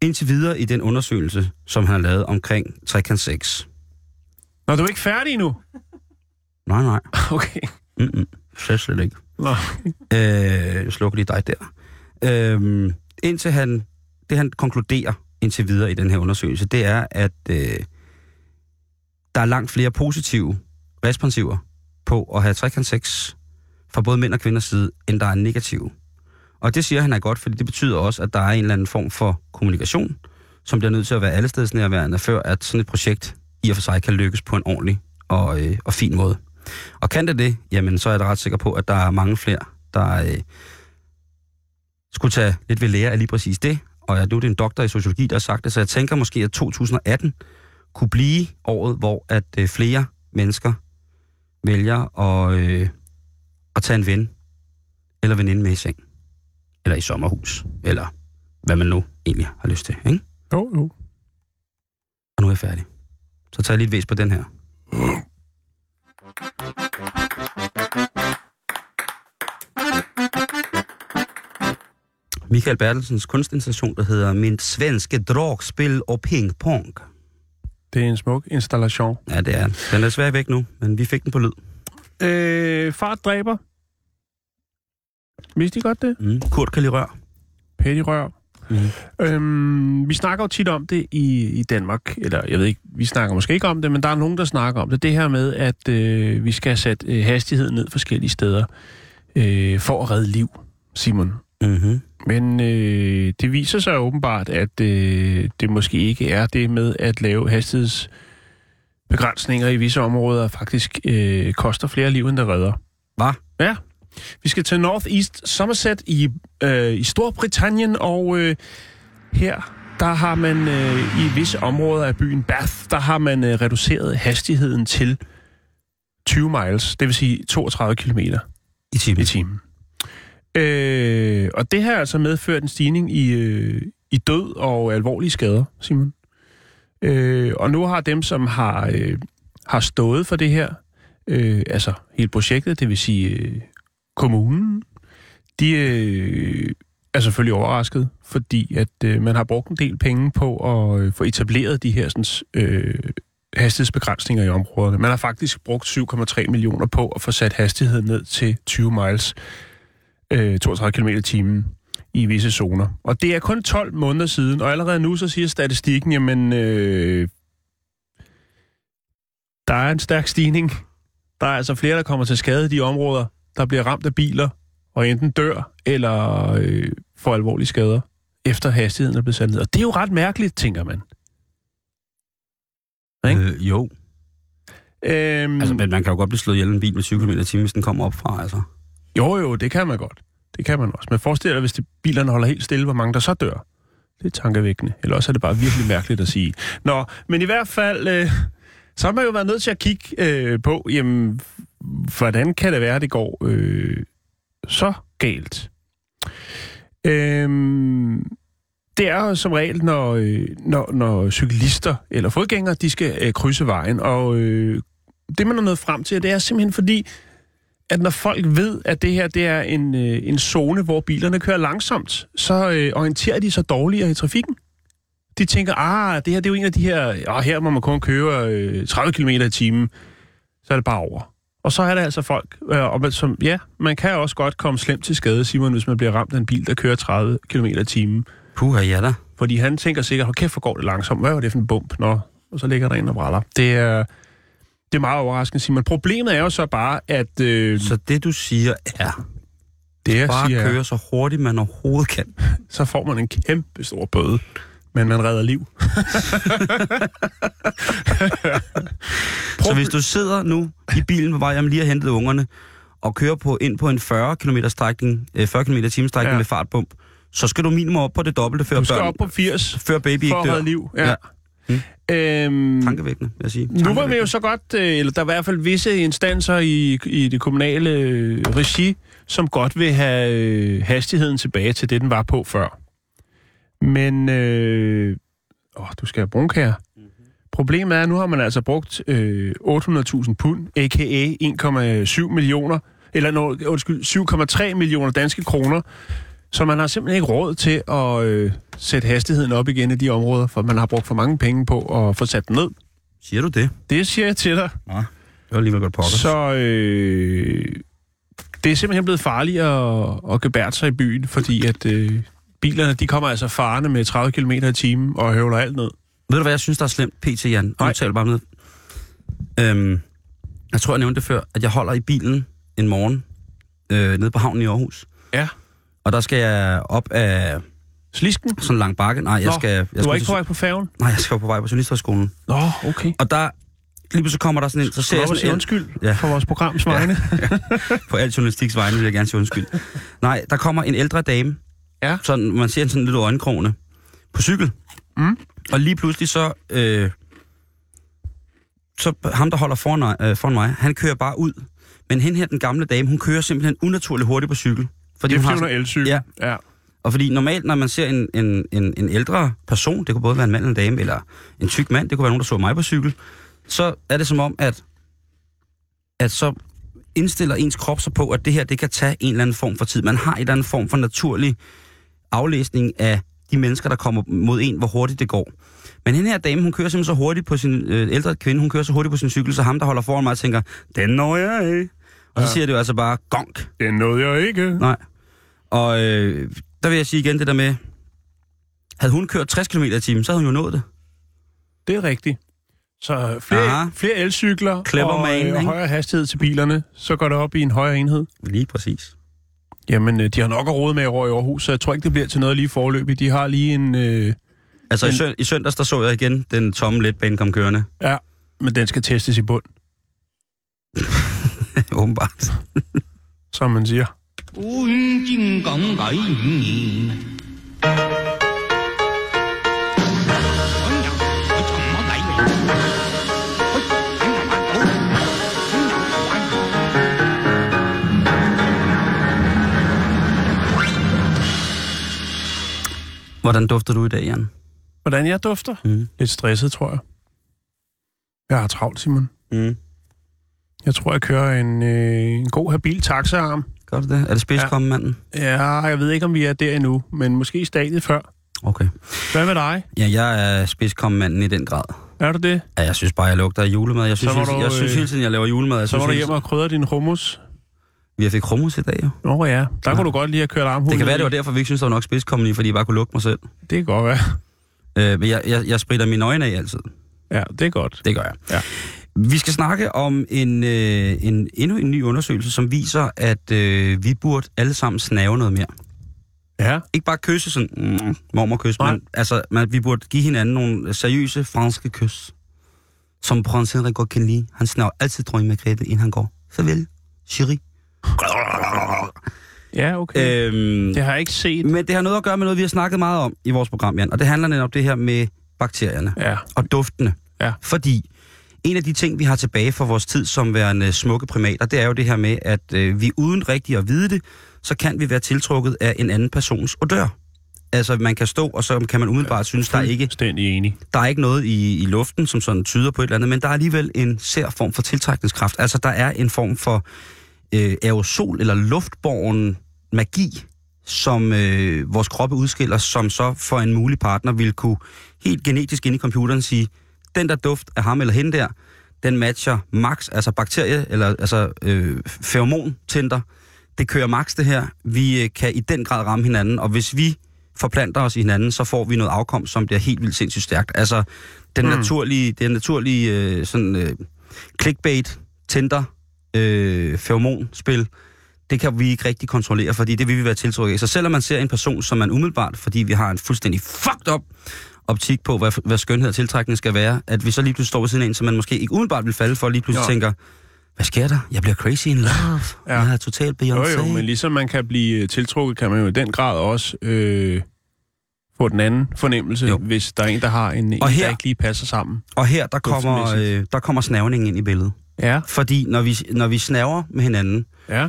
indtil videre i den undersøgelse, som han har lavet omkring trekant 6. Nå, du er ikke færdig nu. Nej, nej. Okay. Mm-mm. Slet, slet ikke. Nå. Øh, jeg slukker lige dig der. Øh, indtil han, det han konkluderer indtil videre i den her undersøgelse, det er, at øh, der er langt flere positive responsiver på at have trekant sex fra både mænd og kvinders side, end der er negative. Og det siger han er godt, fordi det betyder også, at der er en eller anden form for kommunikation, som bliver nødt til at være allestedsnærværende, før at sådan et projekt i og for sig kan lykkes på en ordentlig og, øh, og fin måde. Og kan det det, jamen så er jeg da ret sikker på, at der er mange flere, der øh, skulle tage lidt ved lære af lige præcis det. Og jeg, nu er det en doktor i sociologi, der har sagt det, så jeg tænker måske, at 2018 kunne blive året, hvor at øh, flere mennesker vælger at, øh, at tage en ven eller veninde med i seng. Eller i sommerhus. Eller hvad man nu egentlig har lyst til. Ikke? Jo, jo. Og nu er jeg færdig. Så tager jeg lige et væs på den her. Michael Bertelsens kunstinstallation, der hedder Min svenske dragspil og pingpong. Det er en smuk installation. Ja, det er den. Den er desværre væk nu, men vi fik den på lyd. Øh, fart dræber. Vidste I godt det? Mm. Kurt kan lide rør. Pæt i rør. Mm. Øhm, vi snakker jo tit om det i, i Danmark, eller jeg ved ikke, vi snakker måske ikke om det, men der er nogen, der snakker om det. Det her med, at øh, vi skal sætte øh, hastigheden ned forskellige steder øh, for at redde liv, Simon. Mm-hmm. Men øh, det viser sig åbenbart, at øh, det måske ikke er det med at lave hastighedsbegrænsninger i visse områder, faktisk øh, koster flere liv, end det redder. Hvad? Ja. Vi skal til North East Somerset i, øh, i Storbritannien, og øh, her der har man øh, i visse områder af byen Bath, der har man øh, reduceret hastigheden til 20 miles, det vil sige 32 km I timen. i timen. Øh, og det har altså medført en stigning i, øh, i død og alvorlige skader, Simon. Øh, og nu har dem, som har, øh, har stået for det her, øh, altså hele projektet, det vil sige øh, kommunen, de øh, er selvfølgelig overrasket, fordi at øh, man har brugt en del penge på at øh, få etableret de her sådan, øh, hastighedsbegrænsninger i områderne. Man har faktisk brugt 7,3 millioner på at få sat hastigheden ned til 20 miles, øh, 32 km i timen i visse zoner. Og det er kun 12 måneder siden, og allerede nu så siger statistikken, jamen, øh, der er en stærk stigning. Der er altså flere, der kommer til skade i de områder, der bliver ramt af biler, og enten dør eller øh, får alvorlige skader, efter hastigheden er blevet sat ned. Og det er jo ret mærkeligt, tænker man. Ikke? Øh, jo. Øhm, Altså, men man kan jo godt blive slået ihjel en bil med 20 km i timen, hvis den kommer op fra, altså. Jo, jo, det kan man godt. Det kan man også. Men forestil dig, hvis de, bilerne holder helt stille, hvor mange der så dør. Det er tankevækkende. Eller også er det bare virkelig mærkeligt at sige. Nå, men i hvert fald, øh, så har man jo været nødt til at kigge øh, på, jamen, hvordan kan det være, at det går øh, så galt? Øh, det er som regel, når, øh, når, når cyklister eller fodgængere, de skal øh, krydse vejen. Og øh, det, man er nået frem til, det er simpelthen fordi, at når folk ved, at det her det er en, øh, en zone, hvor bilerne kører langsomt, så øh, orienterer de sig dårligere i trafikken. De tænker, ah, det her det er jo en af de her, ah, her må man kun køre øh, 30 km i timen, så er det bare over. Og så er der altså folk, øh, og man, som, ja, man kan også godt komme slemt til skade, Simon, hvis man bliver ramt af en bil, der kører 30 km i timen. Puha, ja da. Fordi han tænker sikkert, hold kæft, hvor går det langsomt. Hvad var det for en bump? Nå, og så ligger der en og bræller. Det er, det er meget overraskende, Simon. Problemet er jo så bare, at øh, Så det, du siger, er, det jeg bare siger, er, køre så hurtigt, man overhovedet kan. så får man en kæmpe stor bøde. Men man redder liv. Så hvis du sidder nu i bilen på vej, jamen lige har hentet ungerne, og kører på, ind på en 40 km strækning, øh, 40 km timestrækning Ja. ja. med fartbump, så skal du minimum op på det dobbelte, før, Du skal børn, op på 80 før baby for ikke at dør. redde liv. Ja. Ja. Mm. Øhm, Tankevækkende, vil jeg sige. Nu var vi jo så godt, øh, eller der er i hvert fald visse instanser i, i det kommunale øh, regi, som godt vil have øh, hastigheden tilbage til det, den var på før. Men, øh, åh, du skal have brunkær. Problemet er, at nu har man altså brugt øh, 800.000 pund, a.k.a. 1,7 millioner, eller no, undskyld, 7,3 millioner danske kroner, så man har simpelthen ikke råd til at øh, sætte hastigheden op igen i de områder, for man har brugt for mange penge på at få sat den ned. Siger du det? Det siger jeg til dig. Det var lige med godt pokker. Så øh, det er simpelthen blevet farligt at, at gebære sig i byen, fordi at øh, bilerne de kommer altså farne med 30 km i timen og høvler alt ned. Ved du, hvad jeg synes, der er slemt, PT Jan? Nej. Taler bare noget. Øhm, jeg tror, jeg nævnte det før, at jeg holder i bilen en morgen øh, nede på havnen i Aarhus. Ja. Og der skal jeg op af Slisken? sådan en lang bakke. Nej, jeg Nå, skal... Jeg Du skal er ikke på vej på færgen? Nej, jeg skal på vej på Journalisterskolen. Nå, okay. Og der... Lige pludselig kommer der sådan en... Så ser jeg sådan en, undskyld Ja. ja. for vores programs vegne? På al journalistiks vegne vil jeg gerne sige undskyld. Nej, der kommer en ældre dame. Ja. Sådan, man ser sådan lidt øjenkrogene. På cykel. Mm. Og lige pludselig så... Øh, så ham, der holder foran, mig- øh, foran mig, han kører bare ud. Men hende her, den gamle dame, hun kører simpelthen unaturligt hurtigt på cykel. Fordi Det hun er har 400 sådan, elcykel. Ja. ja. og fordi normalt, når man ser en, en, en, en ældre person, det kunne både være en mand eller en dame, eller en tyk mand, det kunne være nogen, der så mig på cykel, så er det som om, at, at så indstiller ens krop sig på, at det her, det kan tage en eller anden form for tid. Man har en eller anden form for naturlig aflæsning af de mennesker, der kommer mod en, hvor hurtigt det går. Men hende her dame, hun kører simpelthen så hurtigt på sin øh, ældre kvinde, hun kører så hurtigt på sin cykel, så ham, der holder foran mig, tænker, den når jeg ikke. Og så Ja. siger det jo altså bare, gonk. Det nåede jeg ikke. Nej. Og øh, der vil jeg sige igen det der med, havde hun kørt 60 km i timen, så havde hun jo nået det. Det er rigtigt. Så flere, Aha. flere elcykler Clever og, man, øh, ikke? højere hastighed til bilerne, så går det op i en højere enhed. Lige præcis. Jamen, øh, de har nok at råde med over i Aarhus, så jeg tror ikke, det bliver til noget lige forløbig. De har lige en... Øh, Altså i, Men- søn, i søndags, der så jeg igen den tomme letbane kom kørende. ja, men den skal testes i bund, åbenbart. Som man siger. Hvordan dufter du i dag, Jan? Hvordan jeg dufter? Mm. Lidt stresset, tror jeg. Jeg er travlt, Simon. Mm. Jeg tror, jeg kører en, øh, en god, habil taxaarm. Gør du det? Er det spidskommen, ja. Ja, jeg ved ikke, om vi er der endnu, men måske i stadiet før. Okay. Hvad med dig? Ja, jeg er spidskommen i den grad. Er du det? Ja, jeg synes bare, jeg lugter af julemad. Jeg synes, hele, du, jeg synes øh, hele tiden, jeg laver julemad. Jeg Så synes, var du hjemme og krydre din hummus. Vi fik hummus i dag, jo. Nå ja, der kunne du godt lige have kørt armhulen. Det kan være, det var derfor, vi ikke synes, der var nok spidskommen i, fordi jeg bare kunne lugte mig selv. Det kan godt være. Øh, men jeg, jeg, jeg spritter mine øjne af altid. Ja, det er godt. Det gør jeg. Ja. Vi skal snakke om en, øh, en endnu en ny undersøgelse, som viser, at øh, vi burde alle sammen snave noget mere. Ja. Ikke bare kysse sådan, mm, mormorkys, Nej. men altså, man, vi burde give hinanden nogle seriøse franske kys. Som prins Henrik godt kan lide. Han snaver altid dronning Margrethe, inden han går. Farvel, chérie. Ja, okay. Øh, Øhm, det har jeg ikke set. men det har noget at gøre med noget, vi har snakket meget om i vores program, Jan. Og det handler netop om det her med bakterierne Ja. og duftene. Ja. Fordi en af de ting, vi har tilbage fra vores tid som værende smukke primater, det er jo det her med, at øh, vi uden rigtig at vide det, så kan vi være tiltrukket af en anden persons odør. Altså, man kan stå, og så kan man umiddelbart synes, der er ikke, enig. der er ikke noget i, i luften, som sådan tyder på et eller andet, men der er alligevel en sær form for tiltrækningskraft. Altså, der er en form for øh, aerosol eller luftborgen magi, som øh, vores kroppe udskiller, som så for en mulig partner vil kunne helt genetisk ind i computeren sige, den der duft af ham eller hende der, den matcher max, altså bakterie, eller altså øh, feromontinter. Det kører max det her. Vi øh, kan i den grad ramme hinanden, og hvis vi forplanter os i hinanden, så får vi noget afkom, som bliver helt vildt sindssygt stærkt. Altså, den mm. naturlige, det naturlige øh, sådan, øh, clickbait, tinder, øh, feromonspil, det kan vi ikke rigtig kontrollere, fordi det vil vi være tiltrukket af. Så selvom man ser en person, som man umiddelbart, fordi vi har en fuldstændig fucked up optik på, hvad, hvad skønhed og tiltrækning skal være, at vi så lige pludselig står ved siden af en, som man måske ikke umiddelbart vil falde for, lige pludselig Jo. tænker, hvad sker der? Jeg bliver crazy in love. Ja. Jeg er totalt Jo, Beyoncé. jo, men ligesom man kan blive tiltrukket, kan man jo i den grad også øh, få den anden fornemmelse, Jo. jo. hvis der er en, der har en, en Og her- der ikke lige passer sammen. Og her, der kommer, øh, der kommer snavningen ind i billedet. Ja. Fordi når vi, når vi snaver med hinanden, Ja.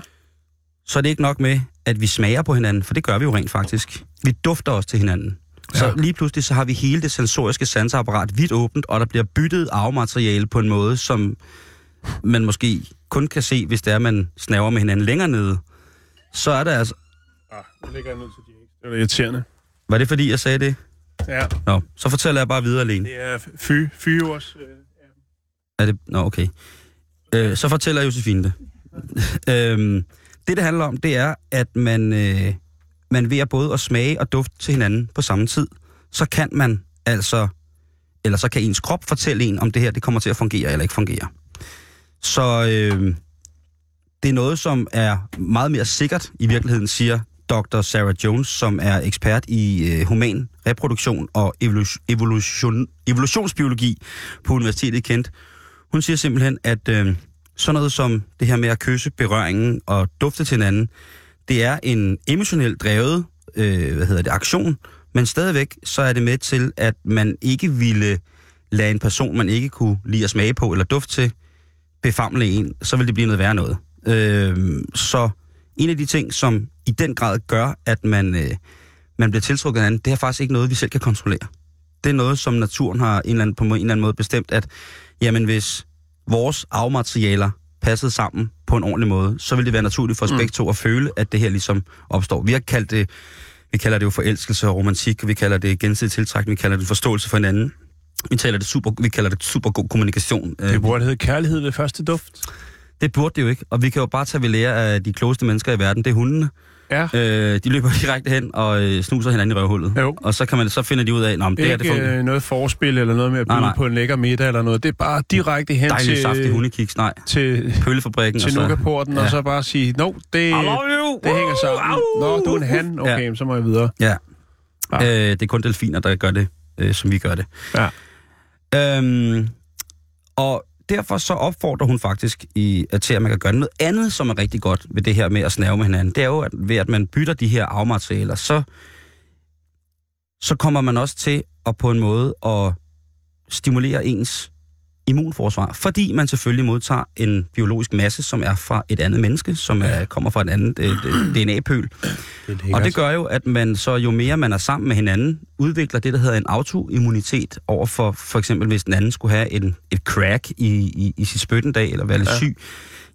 så er det ikke nok med, at vi smager på hinanden, for det gør vi jo rent faktisk. Vi dufter os til hinanden. Så Ja. lige pludselig så har vi hele det sensoriske sanseapparat vidt åbent, og der bliver byttet arvemateriale på en måde, som man måske kun kan se, hvis det er, man snaver med hinanden længere nede. Så er det altså... Ah, nu ligger jeg ned til Jake. Det var irriterende. Var det fordi, jeg sagde det? Ja, Nå, så fortæller jeg bare videre alene. det er fy, fyres. Øh, Er det? Nå, okay. Øh, så fortæller Josefine det. øhm, det, det handler om, det er, at man, øh, man ved at både at smage og dufte til hinanden på samme tid, så kan man altså, eller så kan ens krop fortælle en, om det her det kommer til at fungere eller ikke fungere. Så øh, det er noget, som er meget mere sikkert i virkeligheden, siger Dr. Sarah Jones, som er ekspert i øh, human reproduktion og evolution, evolution, evolutionsbiologi på Universitetet i Kent. Hun siger simpelthen, at øh, sådan noget som det her med at kysse, berøringen og dufte til hinanden, det er en emotionelt drevet øh, hvad hedder det, aktion, men stadigvæk så er det med til, at man ikke ville lade en person, man ikke kunne lide at smage på eller dufte til, befamle en, så vil det blive noget værre noget. Øh, så en af de ting, som i den grad gør, at man, øh, man bliver tiltrukket af anden, det er faktisk ikke noget, vi selv kan kontrollere. Det er noget, som naturen har en eller anden, på en eller anden måde bestemt, at jamen, hvis vores arvematerialer passede sammen på en ordentlig måde, så vil det være naturligt for os mm. begge to at føle, at det her ligesom opstår. Vi har kaldt det, vi kalder det jo forelskelse og romantik, vi kalder det gensidig tiltrækning, vi kalder det forståelse for hinanden. Vi, taler det super, vi kalder det super god kommunikation. Det burde hedde kærlighed ved første duft. det burde det jo ikke, og vi kan jo bare tage ved lære af de klogeste mennesker i verden, det er hundene. Ja. Øh, de løber direkte hen og øh, snuser hinanden i røvhullet. Jo. Og så, kan man, så finder de ud af, at det er det ikke fungerer. øh, noget forspil eller noget med at byde nej. på en lækker middag eller noget. Det er bare direkte hen Dejlig til, saftig hundekiks, nej. til, Pøllefabrikken. til og så, Nukaporten, ja. og så bare sige, no, det, det hænger sammen. Nå, du er en han. Okay, Ja. så må jeg videre. Ja. Ja. Øh, det er kun delfiner, der gør det, øh, som vi gør det. Ja. Øhm, og derfor så opfordrer hun faktisk i, at til, at man kan gøre noget andet, som er rigtig godt ved det her med at snave med hinanden. Det er jo, at ved at man bytter de her afmaterialer, så, så kommer man også til at på en måde at stimulere ens immunforsvar, fordi man selvfølgelig modtager en biologisk masse, som er fra et andet menneske, som er, kommer fra et andet øh, DNA-pøl. Og det gør jo, at man så jo mere man er sammen med hinanden, udvikler det, der hedder en autoimmunitet over for for eksempel, hvis den anden skulle have en, et crack i, i, i sit spyttendag, eller være lidt ja. syg,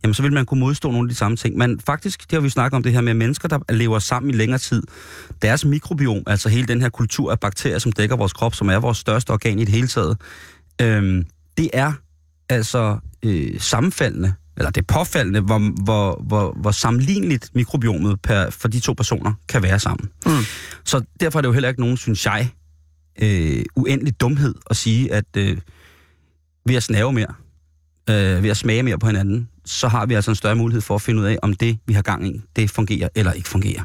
jamen så vil man kunne modstå nogle af de samme ting. Men faktisk, det har vi snakket om det her med mennesker, der lever sammen i længere tid. Deres mikrobiom, altså hele den her kultur af bakterier, som dækker vores krop, som er vores største organ i det hele taget, øhm, det er altså øh, sammenfaldende, eller det er påfaldende, hvor, hvor, hvor, hvor sammenligneligt mikrobiomet per, for de to personer kan være sammen. Mm. Så derfor er det jo heller ikke nogen, synes jeg, øh, uendelig dumhed at sige, at øh, ved at snave mere, øh, ved at smage mere på hinanden, så har vi altså en større mulighed for at finde ud af, om det, vi har gang i, det fungerer eller ikke fungerer.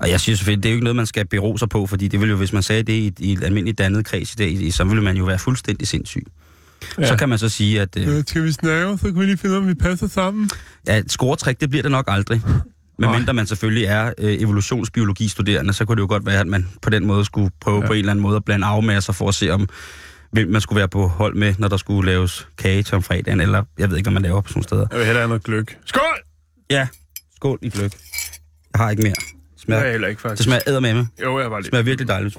Og jeg synes selvfølgelig, det er jo ikke noget, man skal bero sig på, fordi det vil jo, hvis man sagde det i, i et almindeligt dannet kreds i dag, så ville man jo være fuldstændig sindssyg. Ja. Så kan man så sige, at øh, Skal vi snave, så kan vi lige finde ud af, om vi passer sammen. ja, et scoretræk, det bliver det nok aldrig. Men mindre man selvfølgelig er øh, evolutionsbiologi-studerende, så kunne det jo godt være, at man på den måde skulle prøve ja. på en eller anden måde at blande arvemasser for at se, om hvem man skulle være på hold med, når der skulle laves kage til om fredagen, eller jeg ved ikke, hvad man laver på sådan steder. Jeg vil hellere have noget gløk. Skål! Ja, skål i gløk. Jeg har ikke mere. Det Det er jeg smager, heller ikke, det faktisk. smager eddermame. Jo, jeg var Det lidt. smager virkelig dejligt.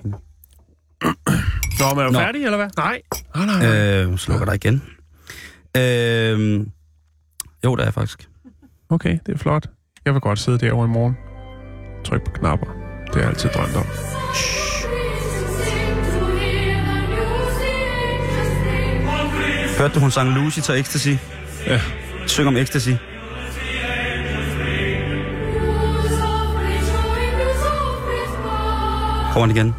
Nå, men er du Nå. færdig, eller hvad? Nej. Nej, nej, nej. Øh, slukker dig igen. Øh, jo, der er jeg faktisk. Okay, det er flot. Jeg vil godt sidde derovre i morgen. Tryk på knapper. Det har jeg altid drømt om. Sing. Hørte du, hun sang Lucy til Ecstasy? Ja. Syng om Ecstasy. Kommer igen?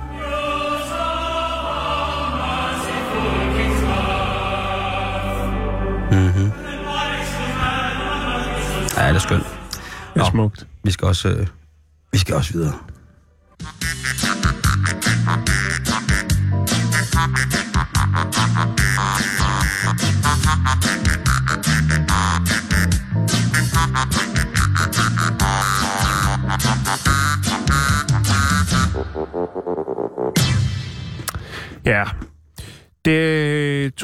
Er skønt. Det er smukt. Vi skal også, øh, vi skal også videre.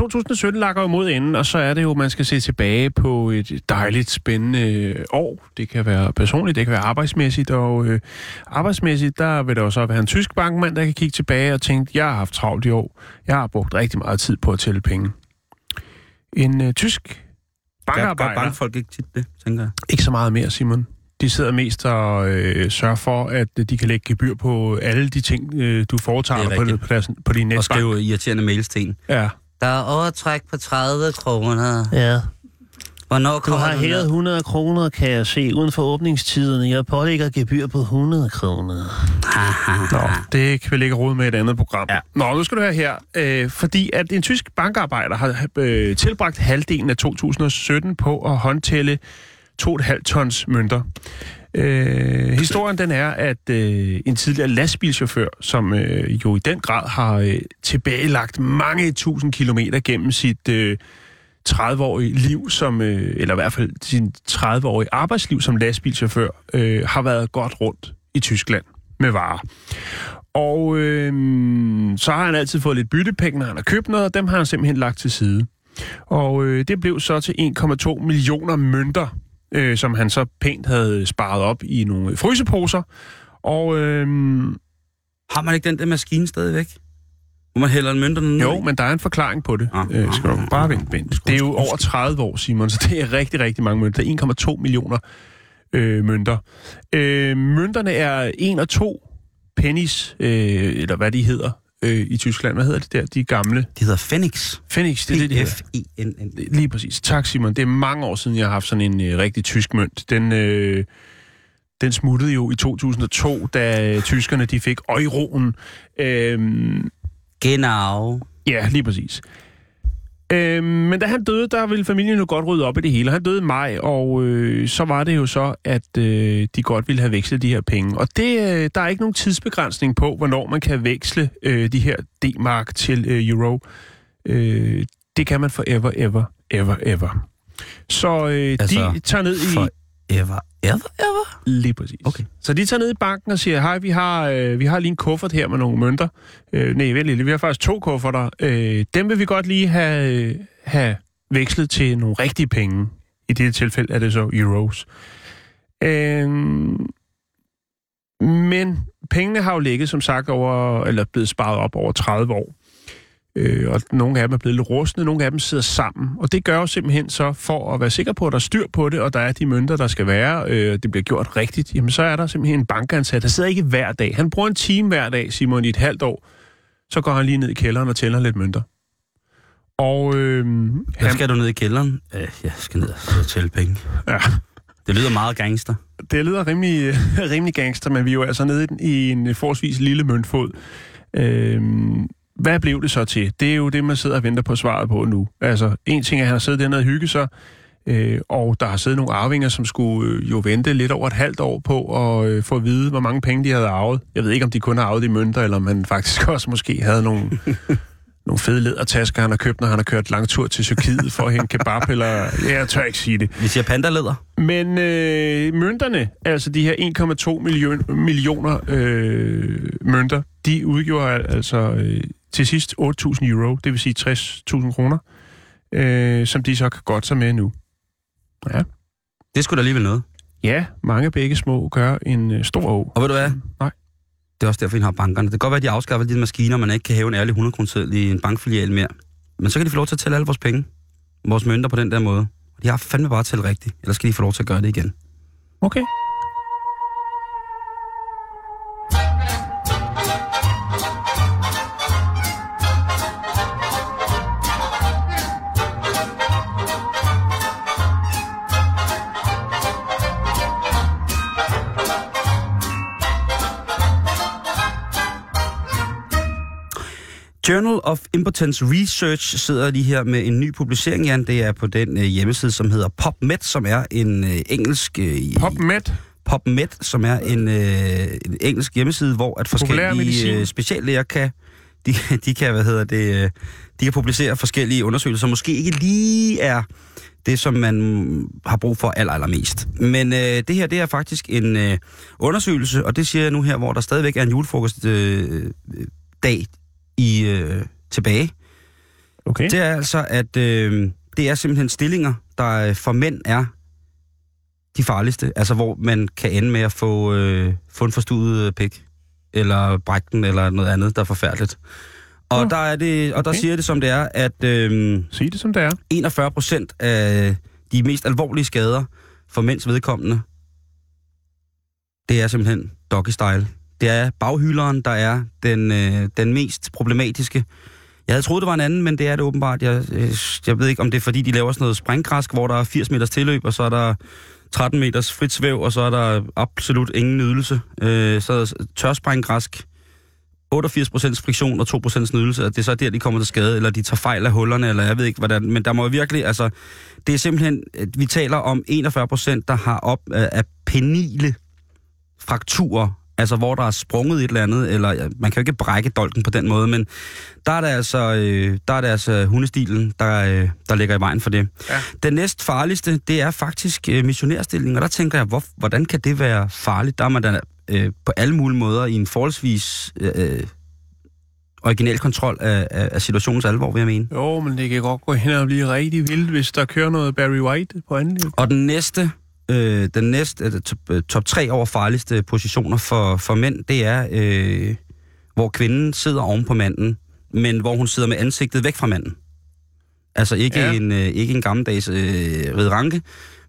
2017 lakker jo mod enden, og så er det jo, man skal se tilbage på et dejligt spændende år. Det kan være personligt, det kan være arbejdsmæssigt, og øh, arbejdsmæssigt, der vil der jo så være en tysk bankmand, der kan kigge tilbage og tænke, jeg har haft travlt i år. Jeg har brugt rigtig meget tid på at tælle penge. En øh, tysk Gør, gør bankarbejder... bankfolk ikke tit det, tænker jeg? Ikke så meget mere, Simon. De sidder mest og øh, sørger for, at de kan lægge gebyr på alle de ting, øh, du foretager er på, på, deres, på din Og netbank. skrive irriterende mails til en. Ja. Der er overtræk på 30 kroner. Ja, Hvornår du kommer har du hævet ned? 100 kroner, kan jeg se, uden for åbningstiderne. Jeg pålægger gebyr på 100 kroner. Nå, det kan vi lægge råd med i et andet program. Ja. Nå, nu skal du høre her. Øh, fordi at en tysk bankarbejder har øh, tilbragt halvdelen af 2017 på at håndtælle 2,5 tons mønter. Øh, historien den er, at øh, en tidligere lastbilchauffør, som øh, jo i den grad har øh, tilbagelagt mange tusind kilometer gennem sit øh, 30-årige liv, som, øh, eller i hvert fald sin 30-årige arbejdsliv som lastbilchauffør, øh, har været godt rundt i Tyskland med varer. Og øh, så har han altid fået lidt byttepenge, når han har købt noget, og dem har han simpelthen lagt til side. Og øh, det blev så til 1,2 millioner mønter, øh, som han så pænt havde sparet op i nogle fryseposer. Og øh, Har man ikke den der maskine stadigvæk? Hvor man hælder en mønterne ned jo, men der er en forklaring på det. Ah, Øh, skal du ah, bare ah, vente, vente. Det er jo over 30 år, Simon, så det er rigtig, rigtig mange mønter. Det er 1,2 millioner øh, mønter. Øh, mønterne er 1 og 2 pennies, øh, eller hvad de hedder øh, i Tyskland. Hvad hedder det der, de gamle? De hedder Phoenix. Phoenix, det er det, de hedder. F-I-N-N. Lige præcis. Tak, Simon. Det er mange år siden, jeg har haft sådan en øh, rigtig tysk mønt. Den, øh, den smuttede jo i 2002, da tyskerne de fik euroen. Øh, Genau. ja, lige præcis. Øh, men da han døde, der ville familien jo godt rydde op i det hele. Han døde i maj, og øh, så var det jo så, at øh, de godt ville have vekslet de her penge. Og det, øh, der er ikke nogen tidsbegrænsning på, hvornår man kan veksle øh, de her D-mark til øh, euro. Øh, det kan man forever, ever, ever, ever. Så øh, Altså, altså, de tager ned i... For ever, ever, ever? Lige præcis. Okay. Så de tager ned i banken og siger, hej, vi har, øh, vi har lige en kuffert her med nogle mønter. Øh, nej, lige, vi har faktisk to kufferter. Øh, dem vil vi godt lige have, øh, have vekslet til nogle rigtige penge. I dette tilfælde er det så euros. Øh, men pengene har jo ligget, som sagt, over, eller blevet sparet op over 30 år. Øh, og nogle af dem er blevet lidt rustne, nogle af dem sidder sammen. Og det gør jo simpelthen så, for at være sikker på, at der er styr på det, og der er de mønter, der skal være, øh, det bliver gjort rigtigt, jamen så er der simpelthen en bankansat, der sidder ikke hver dag. Han bruger en time hver dag, Simon, i et halvt år. Så går han lige ned i kælderen og tæller lidt mønter. Og øh, Hvad han, skal du ned i kælderen? Øh, jeg skal ned og tælle penge. ja, Det lyder meget gangster. det lyder rimelig, rimelig gangster, men vi er jo altså nede i en forholdsvis lille møntfod. Øh, hvad blev det så til? Det er jo det, man sidder og venter på svaret på nu. Altså, en ting er, at han har siddet dernede og hygget sig, øh, og der har siddet nogle arvinger, som skulle øh, jo vente lidt over et halvt år på at øh, få at vide, hvor mange penge de havde arvet. Jeg ved ikke, om de kun har arvet i mønter, eller om man faktisk også måske havde nogle, nogle fede lædertasker, han har købt, når han har kørt lang tur til Tyrkiet for at hente kebab, eller... Ja, jeg tør ikke sige det. Vi siger pandaleder. Men øh, mønterne, altså de her 1,2 million, millioner øh, mønter, de udgjorde al- altså øh, til sidst 8.000 euro, det vil sige 60.000 kroner, øh, som de så kan godt sig med nu. Ja, Det skulle da alligevel noget. ja mange begge små gør en øh, stor å. Og ved du hvad? Nej. Det er også derfor, vi har bankerne. Det kan godt være, at de afskaffer de maskiner, man ikke kan hæve en ærlig 100 kroner i en bankfilial mere. Men så kan de få lov til at tælle alle vores penge. Vores mønter på den der måde. Og de har fandme bare tælle rigtigt. Ellers skal de få lov til at gøre det igen. Okay. Journal of Impotence Research sidder lige her med en ny publicering, Jan. Det er på den øh, hjemmeside, som hedder PubMed, som er en øh, engelsk... Øh, PubMed? PubMed, som er en, øh, en engelsk hjemmeside, hvor at forskellige øh, speciallæger kan, de, de kan, hvad hedder det, øh, de kan publicere forskellige undersøgelser, som måske ikke lige er det, som man har brug for aller, allermest. Men øh, det her, det er faktisk en øh, undersøgelse, og det siger jeg nu her, hvor der stadigvæk er en julefrokost øh, dag i øh, tilbage. Okay. Det er altså, at øh, det er simpelthen stillinger, der øh, for mænd er de farligste. Altså, hvor man kan ende med at få, øh, få en forstudet øh, pik, eller brække den, eller noget andet, der er forfærdeligt. Og, Nå, der, er det, og der okay. siger det, som det er, at øh, Sig det, som det er. 41 procent af de mest alvorlige skader for mænds vedkommende, det er simpelthen doggy style. Det er baghyleren, der er den, øh, den mest problematiske. Jeg havde troet, det var en anden, men det er det åbenbart. Jeg, øh, jeg ved ikke, om det er, fordi de laver sådan noget springgræsk, hvor der er 80 meters tilløb, og så er der 13 meters frit svæv, og så er der absolut ingen nydelse. Øh, så er der tørspringgræsk, 88% friktion og 2% nydelse, og det er så der, de kommer til skade, eller de tager fejl af hullerne, eller jeg ved ikke, hvordan. Men der må virkelig, altså, det er simpelthen, at vi taler om 41%, der har op af, af penile frakturer, altså hvor der er sprunget et eller andet, eller ja, man kan jo ikke brække dolken på den måde, men der er det altså, øh, der er det altså hundestilen, der, øh, der ligger i vejen for det. Ja. Den næst farligste, det er faktisk øh, missionærstilling, og der tænker jeg, hvor, hvordan kan det være farligt? Der er man da øh, på alle mulige måder i en forholdsvis øh, original kontrol af, af, af situationens alvor, vil jeg mene. Jo, men det kan godt gå hen og blive rigtig vildt, hvis der kører noget Barry White på anden Og den næste, øh, den næste øh, top, øh, top 3 over farligste positioner for, for mænd, det er, øh, hvor kvinden sidder oven på manden, men hvor hun sidder med ansigtet væk fra manden. Altså ikke, Ja. ja. en, øh, ikke en gammeldags øh, ridranke,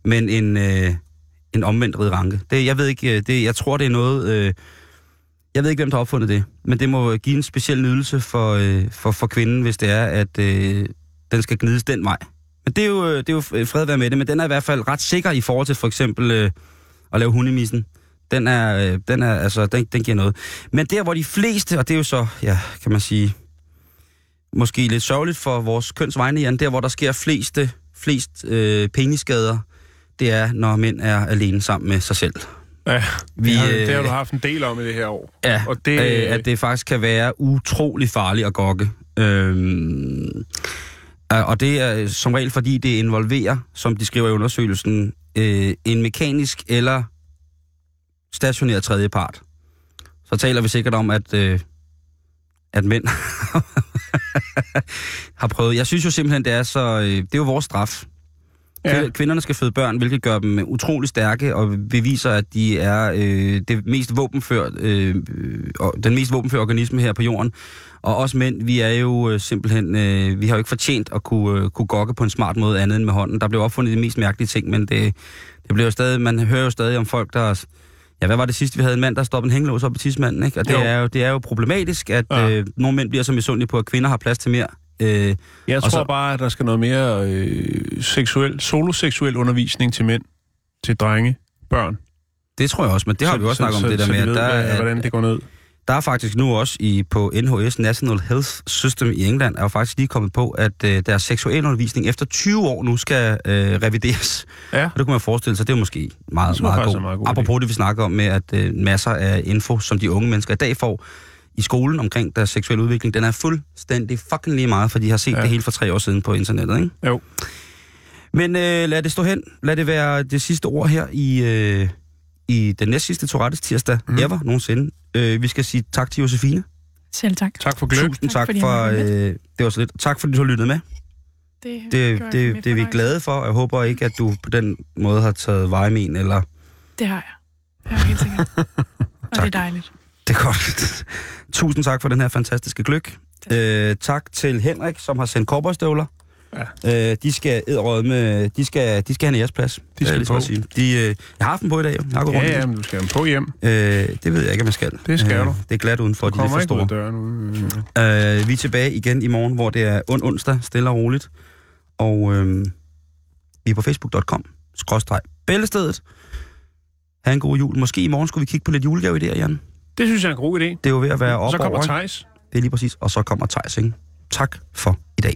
men en, øh, en omvendt ridranke. Det, jeg ved ikke, øh, det, jeg tror det er noget... Øh, jeg ved ikke, hvem der har opfundet det, men det må give en speciel nydelse for, øh, for, for kvinden, hvis det er, at øh, den skal gnides den vej. Men det er jo, øh, det er jo fred at være med det, men den er i hvert fald ret sikker i forhold til for eksempel øh, at lave hundemissen. Den er, øh, den er, altså, den, den giver noget. Men der, hvor de fleste, og det er jo så, ja, kan man sige, måske lidt sørgeligt for vores kønsvegne, Jan, der, hvor der sker fleste, flest øh, penisskader, det er, når mænd er alene sammen med sig selv. Ja, Vi, det, har, øh, det har du haft en del om i det her år. Ja, Og det- øh, at det faktisk kan være utrolig farligt at gokke. Øh, og det er øh, som regel, fordi det involverer, som de skriver i undersøgelsen, øh, en mekanisk eller stationær tredjepart. Så taler vi sikkert om, at, øh, at mænd har prøvet. Jeg synes jo simpelthen, det er så... Øh, det er jo vores straf. Ja. Kvinderne skal føde børn, hvilket gør dem utrolig stærke og beviser, at de er øh, det mest våbenført, øh, øh, og den mest våbenførte organisme her på jorden. Og os mænd, vi er jo øh, simpelthen, øh, vi har jo ikke fortjent at kunne, øh, kunne gokke på en smart måde andet end med hånden. Der blev opfundet de mest mærkelige ting, men det, det bliver jo stadig, man hører jo stadig om folk, der... Ja, hvad var det sidste, vi havde en mand, der stoppede en hængelås op i tidsmanden, ikke? Og det Jo. er, jo, det er jo problematisk, at ja. øh, nogle mænd bliver så misundelige på, at kvinder har plads til mere. Øh, Jeg tror så- bare, at der skal noget mere øh, seksuel, soloseksuel undervisning til mænd, til drenge, børn. det tror jeg også, men det har Så- vi også så- snakket om, så, det der med, at der, er, hvordan det går ned. Der er faktisk nu også i, på NHS National Health System i England, er jo faktisk lige kommet på, at øh, deres seksualundervisning efter 20 år nu skal øh, revideres. Ja. Og det kunne man forestille sig, det er måske meget, Det meget, faktisk god. meget god Apropos det, vi snakker om med, at øh, masser af info, som de unge mennesker i dag får i skolen omkring deres seksuelle udvikling, den er fuldstændig fucking lige meget, for de har set Ja. det hele for tre år siden på internettet, ikke? Jo. Men øh, lad det stå hen. Lad det være det sidste ord her i, øh, i den næst sidste Tourettes tirsdag mm. ever nogensinde. Øh, vi skal sige tak til Josefine. Selv tak. Tak for gløb. Tusind Tak, tak, fordi for, jeg øh, det var så lidt. Tak fordi du har lyttet med. Det, Det, jeg det, med det er vi glade for. Jeg håber ikke, at du på den måde har taget vejmen, eller... Det har jeg. Jeg er helt sikkert. Og det er dejligt. Det er godt. Tusind tak for den her fantastiske gløk. Øh, tak til Henrik, som har sendt korporstøvler. Ja. Øh, de skal med, de skal, de skal have en æresplads. De skal godt på. sige. De, øh, jeg har haft dem på i dag. jo. Jeg har gået Ja, rundt ja, men du skal have dem på hjem. Øh, det ved jeg ikke, om jeg skal. Det skal du. Det er glat udenfor, Du de er for store. døren nu. Øh, vi er tilbage igen i morgen, hvor det er ond onsdag, stille og roligt. Og øh, vi er på facebook.com, skråstreg, bæltestedet. Ha' en god jul. Måske i morgen skulle vi kigge på lidt julegave i det, Jan. Det synes jeg er en god idé. Det er jo ved at være op Så kommer Thijs. Det er lige præcis, og så kommer Thijs, ikke? Tak for i dag.